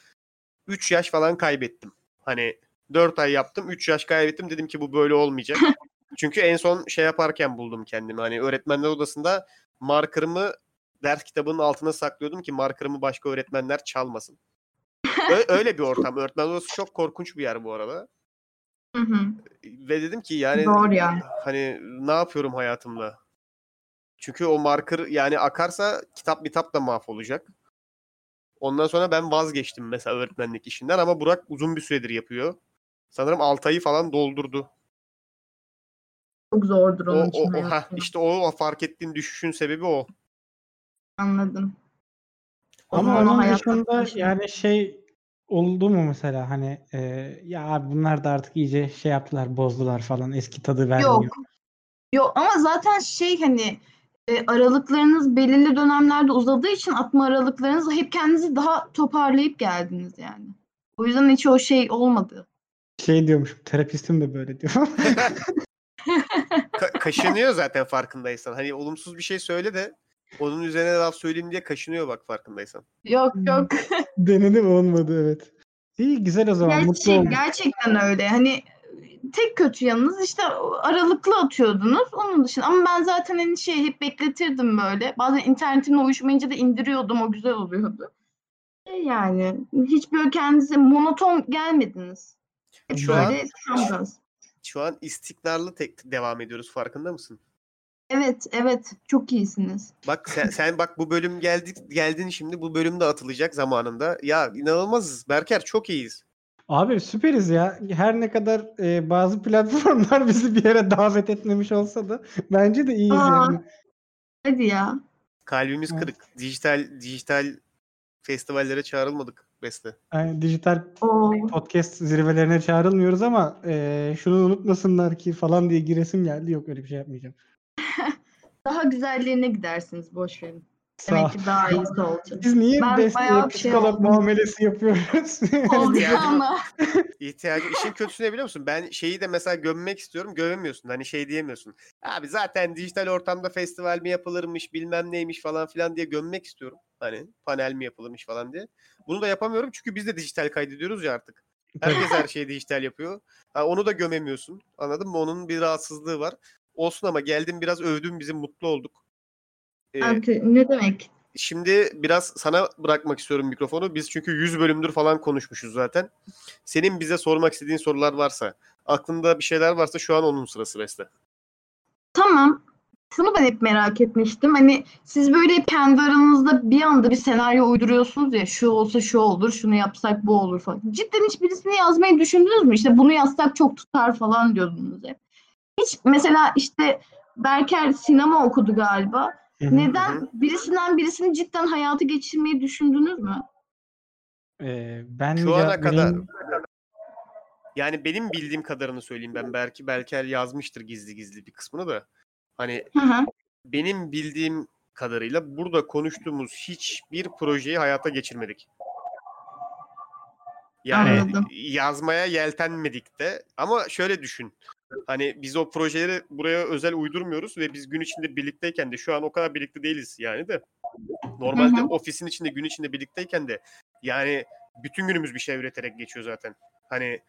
3 yaş falan kaybettim. Hani 4 ay yaptım 3 yaş kaybettim dedim ki bu böyle olmayacak. Çünkü en son şey yaparken buldum kendimi. Hani öğretmenler odasında markerımı ders kitabının altına saklıyordum ki markerımı başka öğretmenler çalmasın. Ö- öyle bir ortam. Öğretmen odası çok korkunç bir yer bu arada. Hı hı. Ve dedim ki yani Doğru yani. hani ne yapıyorum hayatımda? Çünkü o marker yani akarsa kitap mitap da mahvolacak. Ondan sonra ben vazgeçtim mesela öğretmenlik işinden ama Burak uzun bir süredir yapıyor. Sanırım 6 ayı falan doldurdu. Çok zordur O, onun o, için. o, heh, hayatım. işte o fark ettiğim düşüşün sebebi o. Anladım. O Ama o onun hayatta dışında taşıyorum. yani şey oldu mu mesela hani e, ya abi bunlar da artık iyice şey yaptılar bozdular falan eski tadı vermiyor. Yok. Yok ama zaten şey hani e, aralıklarınız belirli dönemlerde uzadığı için atma aralıklarınız hep kendinizi daha toparlayıp geldiniz yani. O yüzden hiç o şey olmadı. Şey diyormuş terapistim de böyle diyor. Ka- kaşınıyor zaten farkındaysan. Hani olumsuz bir şey söyle de onun üzerine laf söyleyeyim diye kaşınıyor bak farkındaysan. Yok yok. Denedim olmadı evet. İyi güzel o zaman mutlu Gerçek, oldum. gerçekten öyle. Hani tek kötü yanınız işte aralıklı atıyordunuz. Onun dışında ama ben zaten hani şey hep bekletirdim böyle. Bazen internetimle uyuşmayınca da indiriyordum. O güzel oluyordu. E Yani hiç böyle kendinize monoton gelmediniz. Hep Şu an- böyle gaz. Şu an istikrarlı tek devam ediyoruz farkında mısın? Evet, evet. Çok iyisiniz. Bak sen, sen bak bu bölüm geldik geldin şimdi bu bölüm de atılacak zamanında. Ya inanılmazız. Berker çok iyiyiz. Abi süperiz ya. Her ne kadar e, bazı platformlar bizi bir yere davet etmemiş olsa da bence de iyiyiz Aa. yani. Hadi ya. Kalbimiz Evet. kırık. Dijital dijital festivallere çağrılmadık Beste. Yani dijital Oo. podcast zirvelerine çağrılmıyoruz ama e, şunu unutmasınlar ki falan diye giresim geldi. Yok öyle bir şey yapmayacağım. Daha güzellerine gidersiniz. Boş verin. Demek ki daha iyisi olacak. Biz niye Ben bir şey psikolog oldum. muamelesi yapıyoruz? Oldu Yani- ama. İhtiyacı işin kötüsü ne biliyor musun? Ben şeyi de mesela gömmek istiyorum. Gömemiyorsun. Hani şey diyemiyorsun. Abi zaten dijital ortamda festival mi yapılırmış bilmem neymiş falan filan diye gömmek istiyorum. Hani panel mi yapılırmış falan diye. Bunu da yapamıyorum çünkü biz de dijital kaydediyoruz ya artık. Herkes her şeyi dijital yapıyor. Ha, onu da gömemiyorsun. Anladın mı? Onun bir rahatsızlığı var. Olsun ama geldim biraz övdüm bizi mutlu olduk. Ee, Artık ne demek? Şimdi biraz sana bırakmak istiyorum mikrofonu. Biz çünkü 100 bölümdür falan konuşmuşuz zaten. Senin bize sormak istediğin sorular varsa, aklında bir şeyler varsa şu an onun sırası Beste. Tamam. Şunu ben hep merak etmiştim. Hani siz böyle kendi aranızda bir anda bir senaryo uyduruyorsunuz ya şu olsa şu olur, şunu yapsak bu olur falan. Cidden hiç birisini yazmayı düşündünüz mü? İşte bunu yazsak çok tutar falan diyordunuz hep. Hiç mesela işte Berker sinema okudu galiba. Neden birisinden birisini cidden hayatı geçirmeyi düşündünüz mü? E, ben Şu ya- ana kadar benim- yani benim bildiğim kadarını söyleyeyim ben. Belki Belker yazmıştır gizli gizli bir kısmını da. Hani Hı hı. benim bildiğim kadarıyla burada konuştuğumuz hiçbir projeyi hayata geçirmedik. Yani Anladım. yazmaya yeltenmedik de ama şöyle düşün. Hani biz o projeleri buraya özel uydurmuyoruz ve biz gün içinde birlikteyken de şu an o kadar birlikte değiliz yani de. Normalde Hı hı. ofisin içinde gün içinde birlikteyken de yani bütün günümüz bir şey üreterek geçiyor zaten. Hani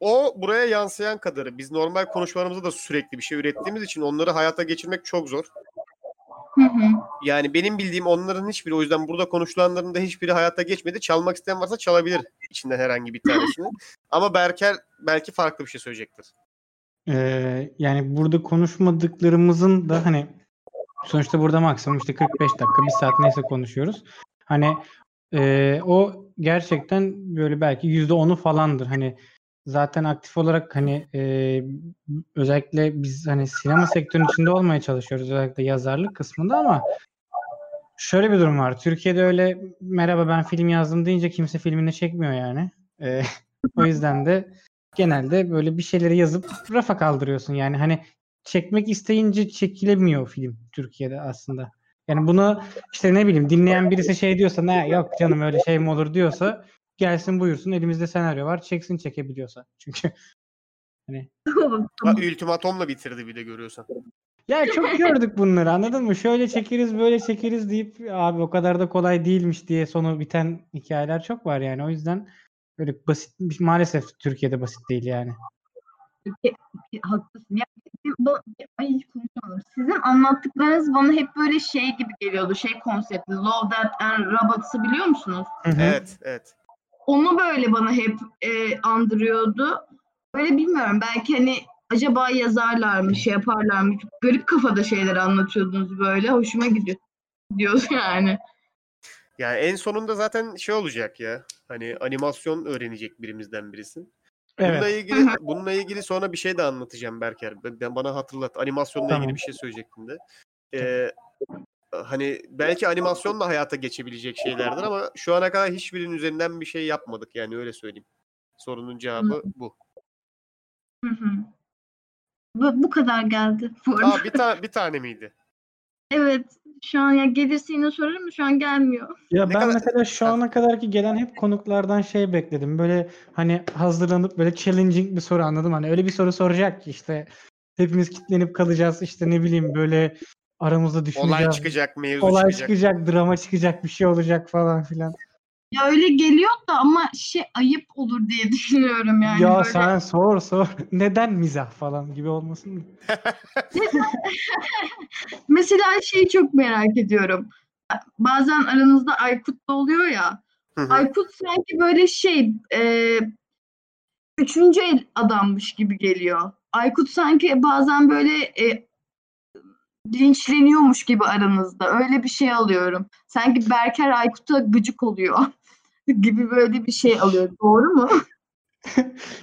o buraya yansıyan kadarı. Biz normal konuşmalarımızda da sürekli bir şey ürettiğimiz için onları hayata geçirmek çok zor. Hı hı. Yani benim bildiğim onların hiçbiri o yüzden burada konuşulanların da hiçbiri hayata geçmedi. Çalmak isteyen varsa çalabilir içinden herhangi bir tanesini. Ama Berker belki farklı bir şey söyleyecektir. Ee, yani burada konuşmadıklarımızın da hani sonuçta burada maksimum işte 45 dakika, bir saat neyse konuşuyoruz. Hani e, o gerçekten böyle belki yüzde onu falandır. Hani zaten aktif olarak hani e, özellikle biz hani sinema sektörünün içinde olmaya çalışıyoruz özellikle yazarlık kısmında ama şöyle bir durum var. Türkiye'de öyle merhaba ben film yazdım deyince kimse filmini çekmiyor yani. E, o yüzden de genelde böyle bir şeyleri yazıp rafa kaldırıyorsun. Yani hani çekmek isteyince çekilemiyor film Türkiye'de aslında. Yani bunu işte ne bileyim dinleyen birisi şey diyorsa ne yok canım öyle şey mi olur diyorsa gelsin buyursun elimizde senaryo var çeksin çekebiliyorsa. Çünkü Ha, ultimatomla bitirdi bir de görüyorsan. ya çok gördük bunları anladın mı? Şöyle çekeriz böyle çekeriz deyip abi o kadar da kolay değilmiş diye sonu biten hikayeler çok var yani. O yüzden böyle basit maalesef Türkiye'de basit değil yani. Haklısın. Ya, bu, ay hiç konuşamadım. Sizin anlattıklarınız bana hep böyle şey gibi geliyordu. Şey konsepti. Love, Death and Robots'ı biliyor musunuz? Evet, evet. Onu böyle bana hep e, andırıyordu. Böyle bilmiyorum. Belki hani acaba yazarlar mı, şey yaparlar mı? Çok garip kafada şeyler anlatıyordunuz böyle. Hoşuma gidiyor. Diyoruz yani. Yani en sonunda zaten şey olacak ya. Hani animasyon öğrenecek birimizden birisi. Bununla Evet. ilgili bununla ilgili sonra bir şey de anlatacağım Berker. Ben, ben- bana hatırlat. Animasyonla Tamam. ilgili bir şey söyleyecektim de. Ee, hani belki animasyonla hayata geçebilecek şeylerdir ama şu ana kadar hiçbirinin üzerinden bir şey yapmadık yani öyle söyleyeyim. Sorunun cevabı bu. Hı hı. Bu, bu kadar geldi. Bu arada. Aa bir tane bir tane miydi? Evet. Şu an ya gelirse yine sorarım da şu an gelmiyor. Ya Ne ben kadar- mesela şu Ha. ana kadar ki gelen hep konuklardan şey bekledim. Böyle hani hazırlanıp böyle challenging bir soru anladım. Hani öyle bir soru soracak ki işte hepimiz kitlenip kalacağız. işte ne bileyim böyle aramızda düşüneceğiz. Olay çıkacak, mevzu Olay çıkacak. çıkacak, drama çıkacak, bir şey olacak falan filan. Ya öyle geliyor da ama şey ayıp olur diye düşünüyorum yani. ya böyle. sen sor sor. Neden mizah falan gibi olmasın mı? Mesela şeyi çok merak ediyorum. Bazen aranızda Aykut da oluyor ya. Hı hı. Aykut sanki böyle şey e, üçüncü el adammış gibi geliyor. Aykut sanki bazen böyle e, linçleniyormuş gibi aranızda. Öyle bir şey alıyorum. Sanki Berker Aykut'a gıcık oluyor gibi böyle bir şey alıyor. Doğru mu?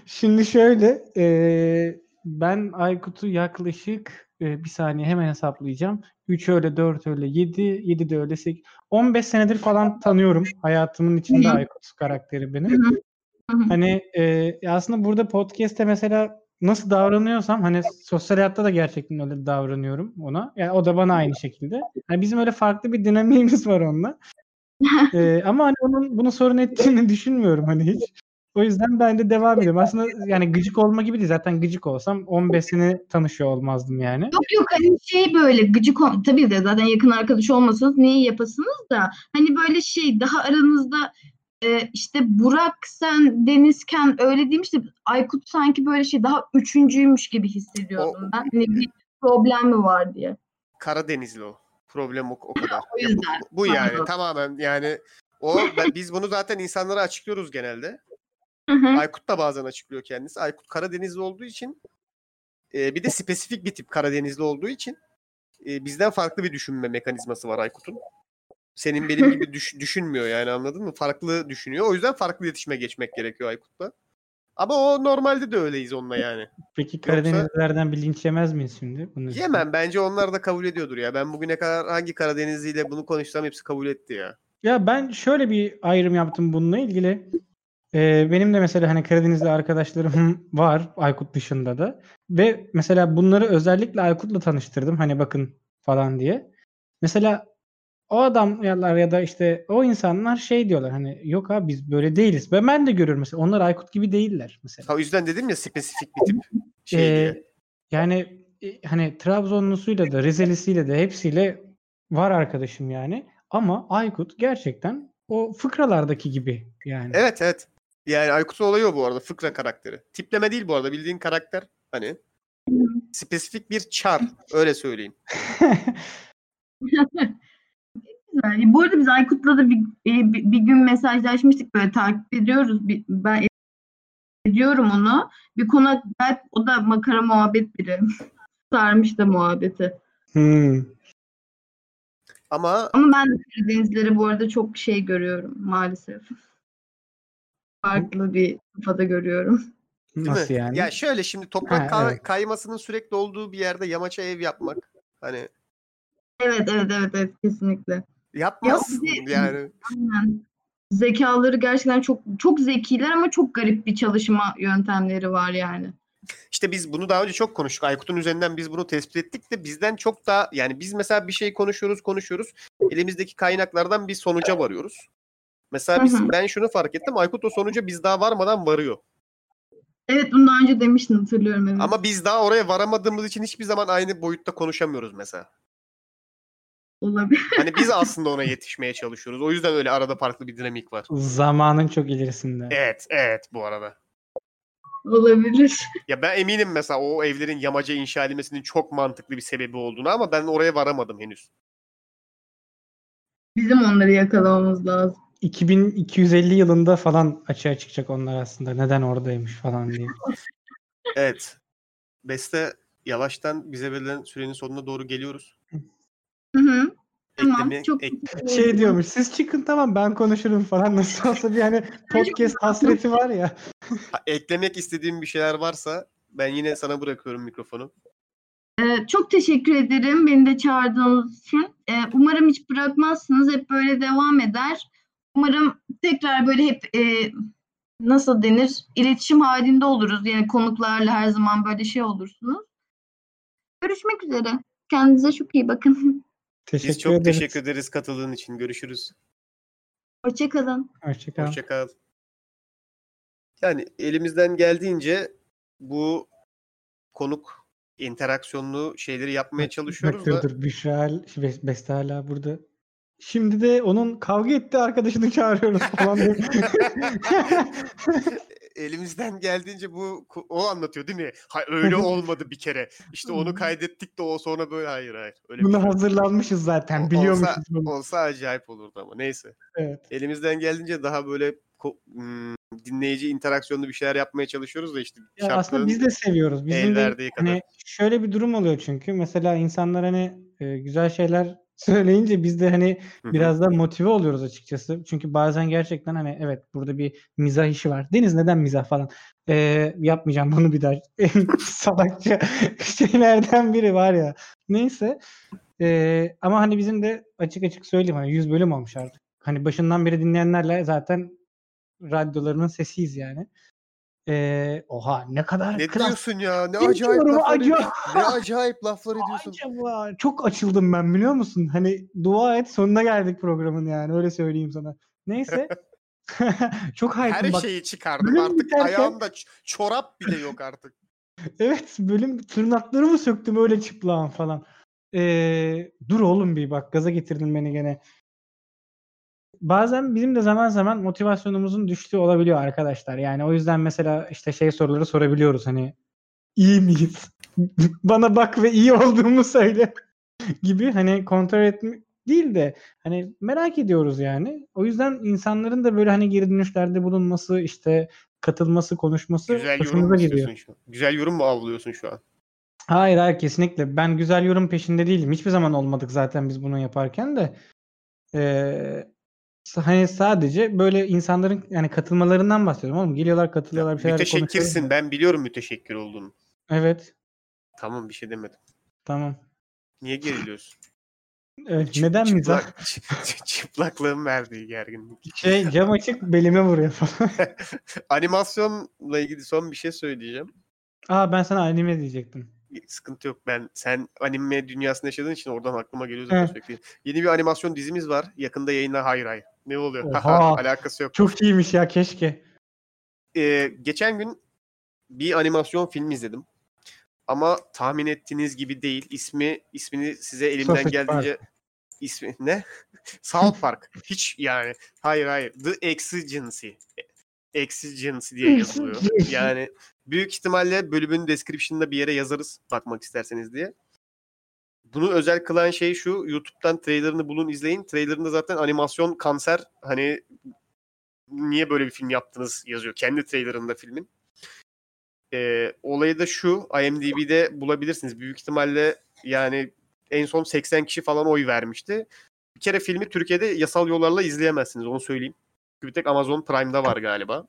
Şimdi şöyle eee, ben Aykut'u yaklaşık eee, bir saniye hemen hesaplayacağım. 3 öyle 4 öyle 7 7 de öyle 8 15 senedir falan tanıyorum. Hayatımın içinde. Aykut karakteri benim. Hani eee, aslında burada podcast'te mesela nasıl davranıyorsam hani sosyal hayatta da gerçekten öyle davranıyorum ona. Yani o da bana aynı şekilde. Hani bizim öyle farklı bir dinamiğimiz var onunla. Eee, ama hani onun bunu sorun ettiğini düşünmüyorum hani hiç. O yüzden ben de devam ediyorum. Aslında yani gıcık olma gibi değil. Zaten gıcık olsam 15 sene tanışıyor olmazdım yani. Yok yok hani şey böyle gıcık ol- tabii de zaten yakın arkadaş olmasanız neyi yapasınız da hani böyle şey daha aranızda e, işte Burak sen Denizken öyle değilmiş de Aykut sanki böyle şey daha üçüncüymüş gibi hissediyordum O- ben. Hani bir problem mi var diye. Karadenizli o. Problem o, o kadar. O Ya bu- yüzden. bu, yani tamamen yani o ben, biz bunu zaten insanlara açıklıyoruz genelde. Aykut da bazen açıklıyor kendisi. Aykut Karadenizli olduğu için e, bir de spesifik bir tip Karadenizli olduğu için e, bizden farklı bir düşünme mekanizması var Aykut'un. Senin benim gibi düş- düşünmüyor yani anladın mı? Farklı düşünüyor. O yüzden farklı iletişime geçmek gerekiyor Aykut'la. Ama o normalde de öyleyiz onunla yani. Peki Karadenizlilerden bir linç yemez miyiz şimdi? İçin? Yemem bence onlar da kabul ediyordur ya. Ben bugüne kadar hangi Karadenizliyle bunu konuşsam hepsi kabul etti ya. Ya ben şöyle bir ayrım yaptım bununla ilgili. Ee, benim de mesela hani Karadenizli arkadaşlarım var Aykut dışında da. Ve mesela bunları özellikle Aykut'la tanıştırdım. Hani bakın falan diye. Mesela o adamlar ya da işte o insanlar şey diyorlar hani yok abi biz böyle değiliz. Ve ben de görüyorum mesela onlar Aykut gibi değiller mesela. Ha, o yüzden dedim ya spesifik bir tip şey Ee, diye. yani e, hani Trabzonlusuyla da Rizelisiyle de hepsiyle var arkadaşım yani. Ama Aykut gerçekten o fıkralardaki gibi yani. Evet evet. Yani Aykut'un olayı o bu arada. Fıkra karakteri. Tipleme değil bu arada. Bildiğin karakter. Hani spesifik bir çar. Öyle söyleyeyim. Yani bu arada biz Aykut'la da bir, e, bir, bir gün mesajlaşmıştık böyle takip ediyoruz. Bir- ben ediyorum onu. Bir konu gayet o da makara muhabbet biri. Sarmış da muhabbeti. Hmm. Ama Ama ben de Karadenizleri bu arada çok şey görüyorum maalesef. Farklı bir kafada görüyorum. değil Nasıl mi? yani? Ya şöyle şimdi toprak Ha, ka- evet. kaymasının sürekli olduğu bir yerde yamaça ev yapmak. Hani Evet evet evet evet kesinlikle. Yapmazsın de- yani. Aynen. Zekaları gerçekten çok çok zekiler ama çok garip bir çalışma yöntemleri var yani. İşte biz bunu daha önce çok konuştuk. Aykut'un üzerinden biz bunu tespit ettik de bizden çok daha yani biz mesela bir şey konuşuyoruz konuşuyoruz. Elimizdeki kaynaklardan bir sonuca varıyoruz. Mesela biz, ben şunu fark ettim. Aykut o sonuca biz daha varmadan varıyor. Evet bunu daha önce demiştin hatırlıyorum evet. Ama biz daha oraya varamadığımız için hiçbir zaman aynı boyutta konuşamıyoruz mesela. Olabilir. Hani biz aslında ona yetişmeye çalışıyoruz. O yüzden öyle arada farklı bir dinamik var. Zamanın çok ilerisinde. Evet, evet bu arada. Olabilir. Ya ben eminim mesela o evlerin yamaca inşa edilmesinin çok mantıklı bir sebebi olduğunu ama ben oraya varamadım henüz. Bizim onları yakalamamız lazım. 2250 yılında falan açığa çıkacak onlar aslında. Neden oradaymış falan diye. Evet. Beste yavaştan bize verilen sürenin sonuna doğru geliyoruz. Hı hı. Tamam. Çok ek- Şey diyormuş siz çıkın tamam ben konuşurum falan nasıl olsa bir hani podcast hasreti var ya. ha, eklemek istediğim bir şeyler varsa ben yine sana bırakıyorum mikrofonu. Ee, çok teşekkür ederim beni de çağırdığınız için. Ee, umarım hiç bırakmazsınız. Hep böyle devam eder. Umarım tekrar böyle hep e, nasıl denir? iletişim halinde oluruz. Yani konuklarla her zaman böyle şey olursunuz. Görüşmek üzere. Kendinize çok iyi bakın. Teşekkür Biz çok ederiz. teşekkür ederiz katıldığın için. Görüşürüz. Hoşçakalın. Hoşçakalın. Hoşça kal. Yani elimizden geldiğince bu konuk interaksiyonlu şeyleri yapmaya çalışıyoruz Dur da dur Büşra Be- Beste hala burada. Şimdi de onun kavga ettiği arkadaşını çağırıyoruz falan. diye. elimizden geldiğince bu o anlatıyor değil mi? Ha, öyle olmadı bir kere. İşte onu kaydettik de o sonra böyle hayır hayır. Öyle bir Buna şey yok. hazırlanmışız zaten. Biliyormuşuz olsa, bunu. olsa acayip olurdu ama neyse. Evet. Elimizden geldiğince daha böyle hmm, dinleyici interaksiyonlu bir şeyler yapmaya çalışıyoruz da işte Ya aslında biz de seviyoruz. Bizim de kadar. hani şöyle bir durum oluyor çünkü mesela insanlar hani e, güzel şeyler söyleyince biz de hani biraz da motive oluyoruz açıkçası. Çünkü bazen gerçekten hani evet burada bir mizah işi var. Deniz neden mizah falan? E, yapmayacağım bunu bir daha. En salakça şeylerden biri var ya. Neyse. E, ama hani bizim de açık açık söyleyeyim hani 100 bölüm olmuş artık. Hani başından beri dinleyenlerle zaten radyolarının sesiyiz yani. E, oha ne kadar Ne klas diyorsun ya? Ne Bilmiyorum, acayip laflar acayip. ediyorsun. Ne acayip laflar ediyorsun. Acaba çok açıldım ben biliyor musun? Hani dua et sonuna geldik programın yani öyle söyleyeyim sana. Neyse. çok hype'ım Her bak. şeyi çıkardım bölüm artık. biterken- Ayağımda ç- çorap bile yok artık. Evet bölüm tırnaklarımı söktüm öyle çıplağım falan. Ee, dur oğlum bir bak gaza getirdin beni gene. Bazen bizim de zaman zaman motivasyonumuzun düştüğü olabiliyor arkadaşlar. Yani o yüzden mesela işte şey soruları sorabiliyoruz hani iyi miyiz? Bana bak ve iyi olduğumu söyle gibi hani kontrol etmek değil de hani merak ediyoruz yani. O yüzden insanların da böyle hani geri dönüşlerde bulunması işte katılması, konuşması Güzel yorum hoşumuza mu gidiyor. şu an? Güzel yorum mu avlıyorsun şu an? Hayır hayır kesinlikle. Ben güzel yorum peşinde değilim. Hiçbir zaman olmadık zaten biz bunu yaparken de. Ee, hani sadece böyle insanların yani katılmalarından bahsediyorum oğlum. Geliyorlar katılıyorlar bir şeyler konuşuyorlar. Müteşekkirsin. Ben biliyorum müteşekkir olduğunu. Evet. Tamam bir şey demedim. Tamam. Niye geriliyorsun? Evet, Çıp- neden mizah? çıplak- çı- Çıplaklığın verdiği gerginlik. Şey cam açık belime vuruyor falan. Animasyonla ilgili son bir şey söyleyeceğim. Aa ben sana anime diyecektim. Sıkıntı yok. Ben sen anime dünyasında yaşadığın için oradan aklıma geliyor zaten Evet. sürekli. Yeni bir animasyon dizimiz var. Yakında yayınlar. Hayır hayır. Ne oluyor? Oha. Alakası yok. Çok iyiymiş ya keşke. Ee, geçen gün bir animasyon film izledim. Ama tahmin ettiğiniz gibi değil. İsmi ismini size elimden Sausage geldiğince ismi ne? South Park. Hiç yani. Hayır hayır. The Exigency. Exigency diye yazılıyor. Yani büyük ihtimalle bölümün description'ında bir yere yazarız bakmak isterseniz diye. Bunu özel kılan şey şu. YouTube'dan trailerını bulun izleyin. Trailerında zaten animasyon kanser hani niye böyle bir film yaptınız yazıyor. Kendi trailerında filmin. Ee, olayı da şu. IMDb'de bulabilirsiniz. Büyük ihtimalle yani en son 80 kişi falan oy vermişti. Bir kere filmi Türkiye'de yasal yollarla izleyemezsiniz. Onu söyleyeyim. Bir tek Amazon Prime'da var galiba.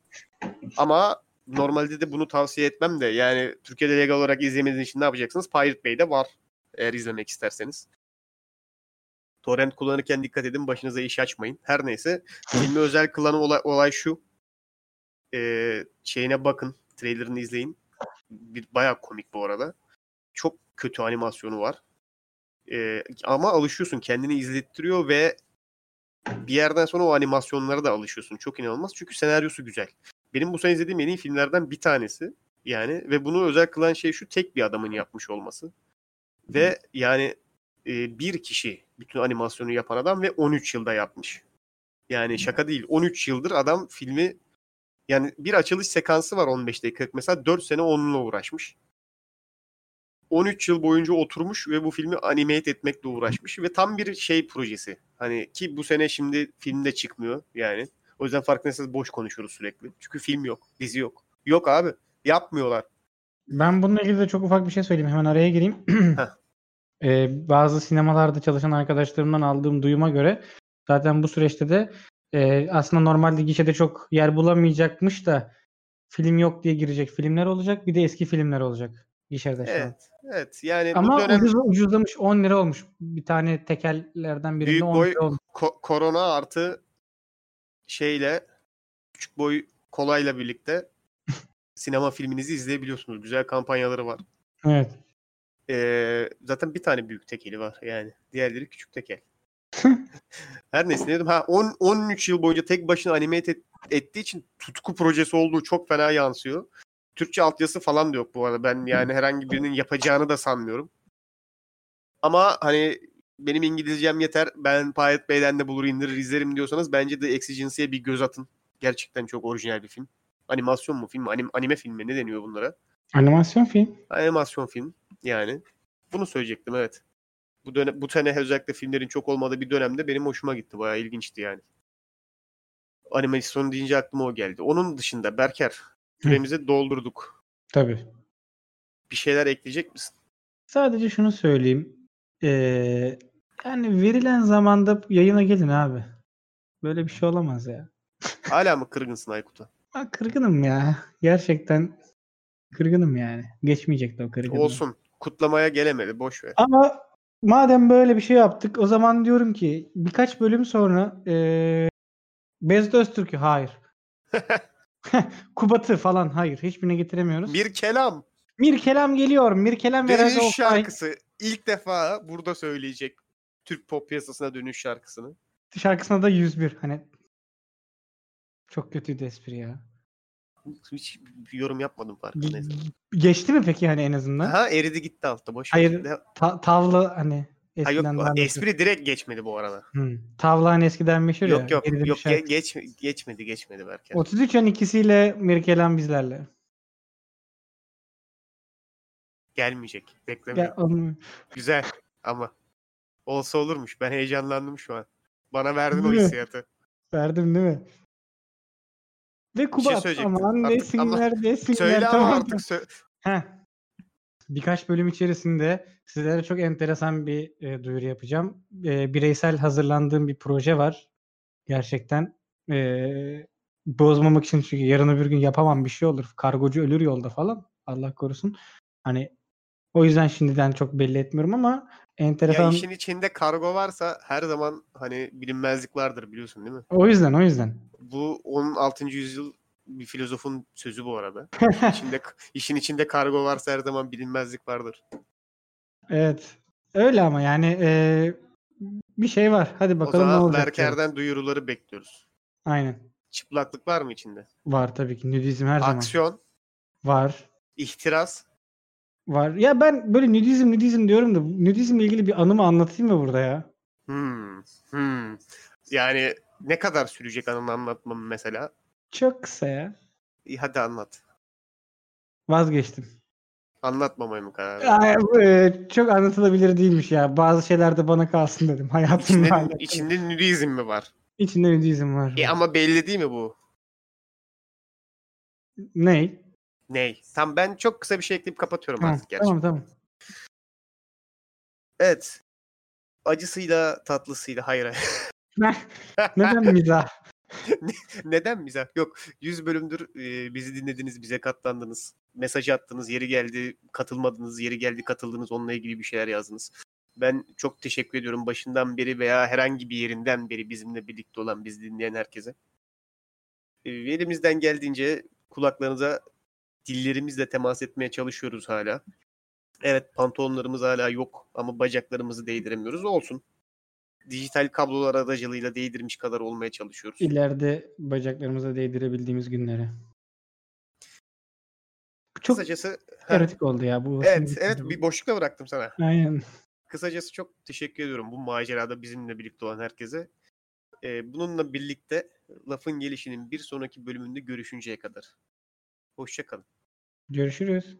Ama normalde de bunu tavsiye etmem de yani Türkiye'de legal olarak izlemediğiniz için ne yapacaksınız? Pirate Bay'de var eğer izlemek isterseniz. Torrent kullanırken dikkat edin başınıza iş açmayın. Her neyse filmi özel kılan olay, olay şu. Ee, şeyine bakın. Trailerını izleyin. Bir, bayağı komik bu arada. Çok kötü animasyonu var. Ee, ama alışıyorsun. Kendini izlettiriyor ve bir yerden sonra o animasyonlara da alışıyorsun. Çok inanılmaz. Çünkü senaryosu güzel. Benim bu sene izlediğim en iyi filmlerden bir tanesi. Yani ve bunu özel kılan şey şu tek bir adamın yapmış olması. Ve yani e, bir kişi bütün animasyonu yapan adam ve 13 yılda yapmış. Yani şaka değil. 13 yıldır adam filmi yani bir açılış sekansı var 15 dakika. Mesela 4 sene onunla uğraşmış. 13 yıl boyunca oturmuş ve bu filmi animate etmekle uğraşmış ve tam bir şey projesi. Hani ki bu sene şimdi filmde çıkmıyor yani. O yüzden farkındaysanız boş konuşuyoruz sürekli. Çünkü film yok, dizi yok. Yok abi. Yapmıyorlar. Ben bununla ilgili de çok ufak bir şey söyleyeyim. Hemen araya gireyim. Ee, bazı sinemalarda çalışan arkadaşlarımdan aldığım duyuma göre zaten bu süreçte de e, aslında normalde gişede çok yer bulamayacakmış da film yok diye girecek filmler olacak. Bir de eski filmler olacak gişede şu an. Evet. Evet. Yani Ama bu dönem ucuz, ucuzlamış 10 lira olmuş. Bir tane tekellerden birinde Büyük 10 boy lira olmuş. ko- korona artı şeyle küçük boy kolayla birlikte sinema filminizi izleyebiliyorsunuz. Güzel kampanyaları var. Evet. Ee, zaten bir tane büyük tekeli var yani. Diğerleri küçük tekel. Her neyse ne dedim. Ha 10 13 yıl boyunca tek başına animate et- ettiği için tutku projesi olduğu çok fena yansıyor. Türkçe altyazısı falan da yok bu arada. Ben yani herhangi birinin yapacağını da sanmıyorum. Ama hani benim İngilizcem yeter. Ben Pirate Bay'den de bulur indirir izlerim diyorsanız bence de Exigency'ye bir göz atın. Gerçekten çok orijinal bir film. Animasyon mu film mi? Anim, anime film mi? Ne deniyor bunlara? Animasyon film. Animasyon film yani. Bunu söyleyecektim evet. Bu dönem bu sene özellikle filmlerin çok olmadığı bir dönemde benim hoşuma gitti. Bayağı ilginçti yani. Animasyon deyince aklıma o geldi. Onun dışında Berker süremizi doldurduk. Tabii. Bir şeyler ekleyecek misin? Sadece şunu söyleyeyim. Ee, yani verilen zamanda yayına gelin abi. Böyle bir şey olamaz ya. Hala mı kırgınsın Aykut'a? Ha, kırgınım ya. Gerçekten kırgınım yani. Geçmeyecek de o kırgınlık. Olsun. Kutlamaya gelemedi. Boş ver. Ama madem böyle bir şey yaptık o zaman diyorum ki birkaç bölüm sonra ee, Bezd Öztürk'ü hayır. Kubat'ı falan hayır. Hiçbirine getiremiyoruz. Bir kelam. Mir Kelam geliyor. Mir Kelam ve Dönüş şarkısı. İlk defa burada söyleyecek. Türk pop piyasasına dönüş şarkısını. Şarkısına da 101. Hani çok kötüydü espri ya. Hiç yorum yapmadım farkındaysan. Ge- Geçti mi peki hani en azından? Ha eridi gitti altta. Boş. Hayır, Ta- tavla hani Ha yok daha meşhur. espri direkt geçmedi bu arada. Hı. Tavla hani eskiden meşhur ya. Yok yok yok ge- geç geçmedi geçmedi Berker. 33 an ikisiyle Mirkelam bizlerle. Gelmeyecek. Bekleme. Ya, onu- Güzel ama olsa olurmuş. Ben heyecanlandım şu an. Bana verdin o Değil mi? hissiyatı. verdim değil mi? Ve Kubat söyleyecektim. aman desinler desinler. Söyle ama tamam. artık sö- Heh. Birkaç bölüm içerisinde sizlere çok enteresan bir e, duyuru yapacağım. E, bireysel hazırlandığım bir proje var. Gerçekten e, bozmamak için çünkü yarın öbür gün yapamam bir şey olur. Kargocu ölür yolda falan. Allah korusun. Hani o yüzden şimdiden çok belli etmiyorum ama ya enteresan. işin içinde kargo varsa her zaman hani bilinmezlik vardır biliyorsun değil mi? O yüzden o yüzden. Bu 16. yüzyıl bir filozofun sözü bu arada. İçinde, işin içinde kargo varsa her zaman bilinmezlik vardır. Evet. Öyle ama yani e, bir şey var. Hadi o bakalım ne zaman olacak. diyorum. Berker'den duyuruları bekliyoruz. Aynen. Çıplaklık var mı içinde? Var tabii ki. Nudizm her zaman. Aksiyon, Var. ihtiras, Var. Ya ben böyle nudizm nudizm diyorum da nudizmle ilgili bir anımı anlatayım mı burada ya? Hmm, hmm. Yani ne kadar sürecek anını anlatmam mesela? Çok kısa ya. İyi hadi anlat. Vazgeçtim. Anlatmamaya mı karar verdin? Ay, bu, e, çok anlatılabilir değilmiş ya. Bazı şeyler de bana kalsın dedim. Hayatımla İçinde, alakalı. içinde nudizm mi var? İçinde nudizm var. E ama belli değil mi bu? Ney? Ney? Tam ben çok kısa bir şey ekleyip kapatıyorum Ha, artık gerçekten. tamam tamam. Evet. Acısıyla tatlısıyla hayır. hayır. Neden mizah? Neden mizah? Yok. 100 bölümdür bizi dinlediniz, bize katlandınız. Mesaj attınız, yeri geldi katılmadınız, yeri geldi katıldınız, onunla ilgili bir şeyler yazdınız. Ben çok teşekkür ediyorum başından beri veya herhangi bir yerinden beri bizimle birlikte olan, bizi dinleyen herkese. Elimizden geldiğince kulaklarınıza dillerimizle temas etmeye çalışıyoruz hala. Evet pantolonlarımız hala yok ama bacaklarımızı değdiremiyoruz. Olsun. Dijital kablolar aracılığıyla değdirmiş kadar olmaya çalışıyoruz. İleride bacaklarımıza değdirebildiğimiz günlere. Çok Kısacası erotik oldu ya bu. evet evet bu. bir boşlukta bıraktım sana. Aynen. Kısacası çok teşekkür ediyorum bu macerada bizimle birlikte olan herkese. Ee, bununla birlikte lafın gelişinin bir sonraki bölümünde görüşünceye kadar. Hoşçakalın. Görüşürüz.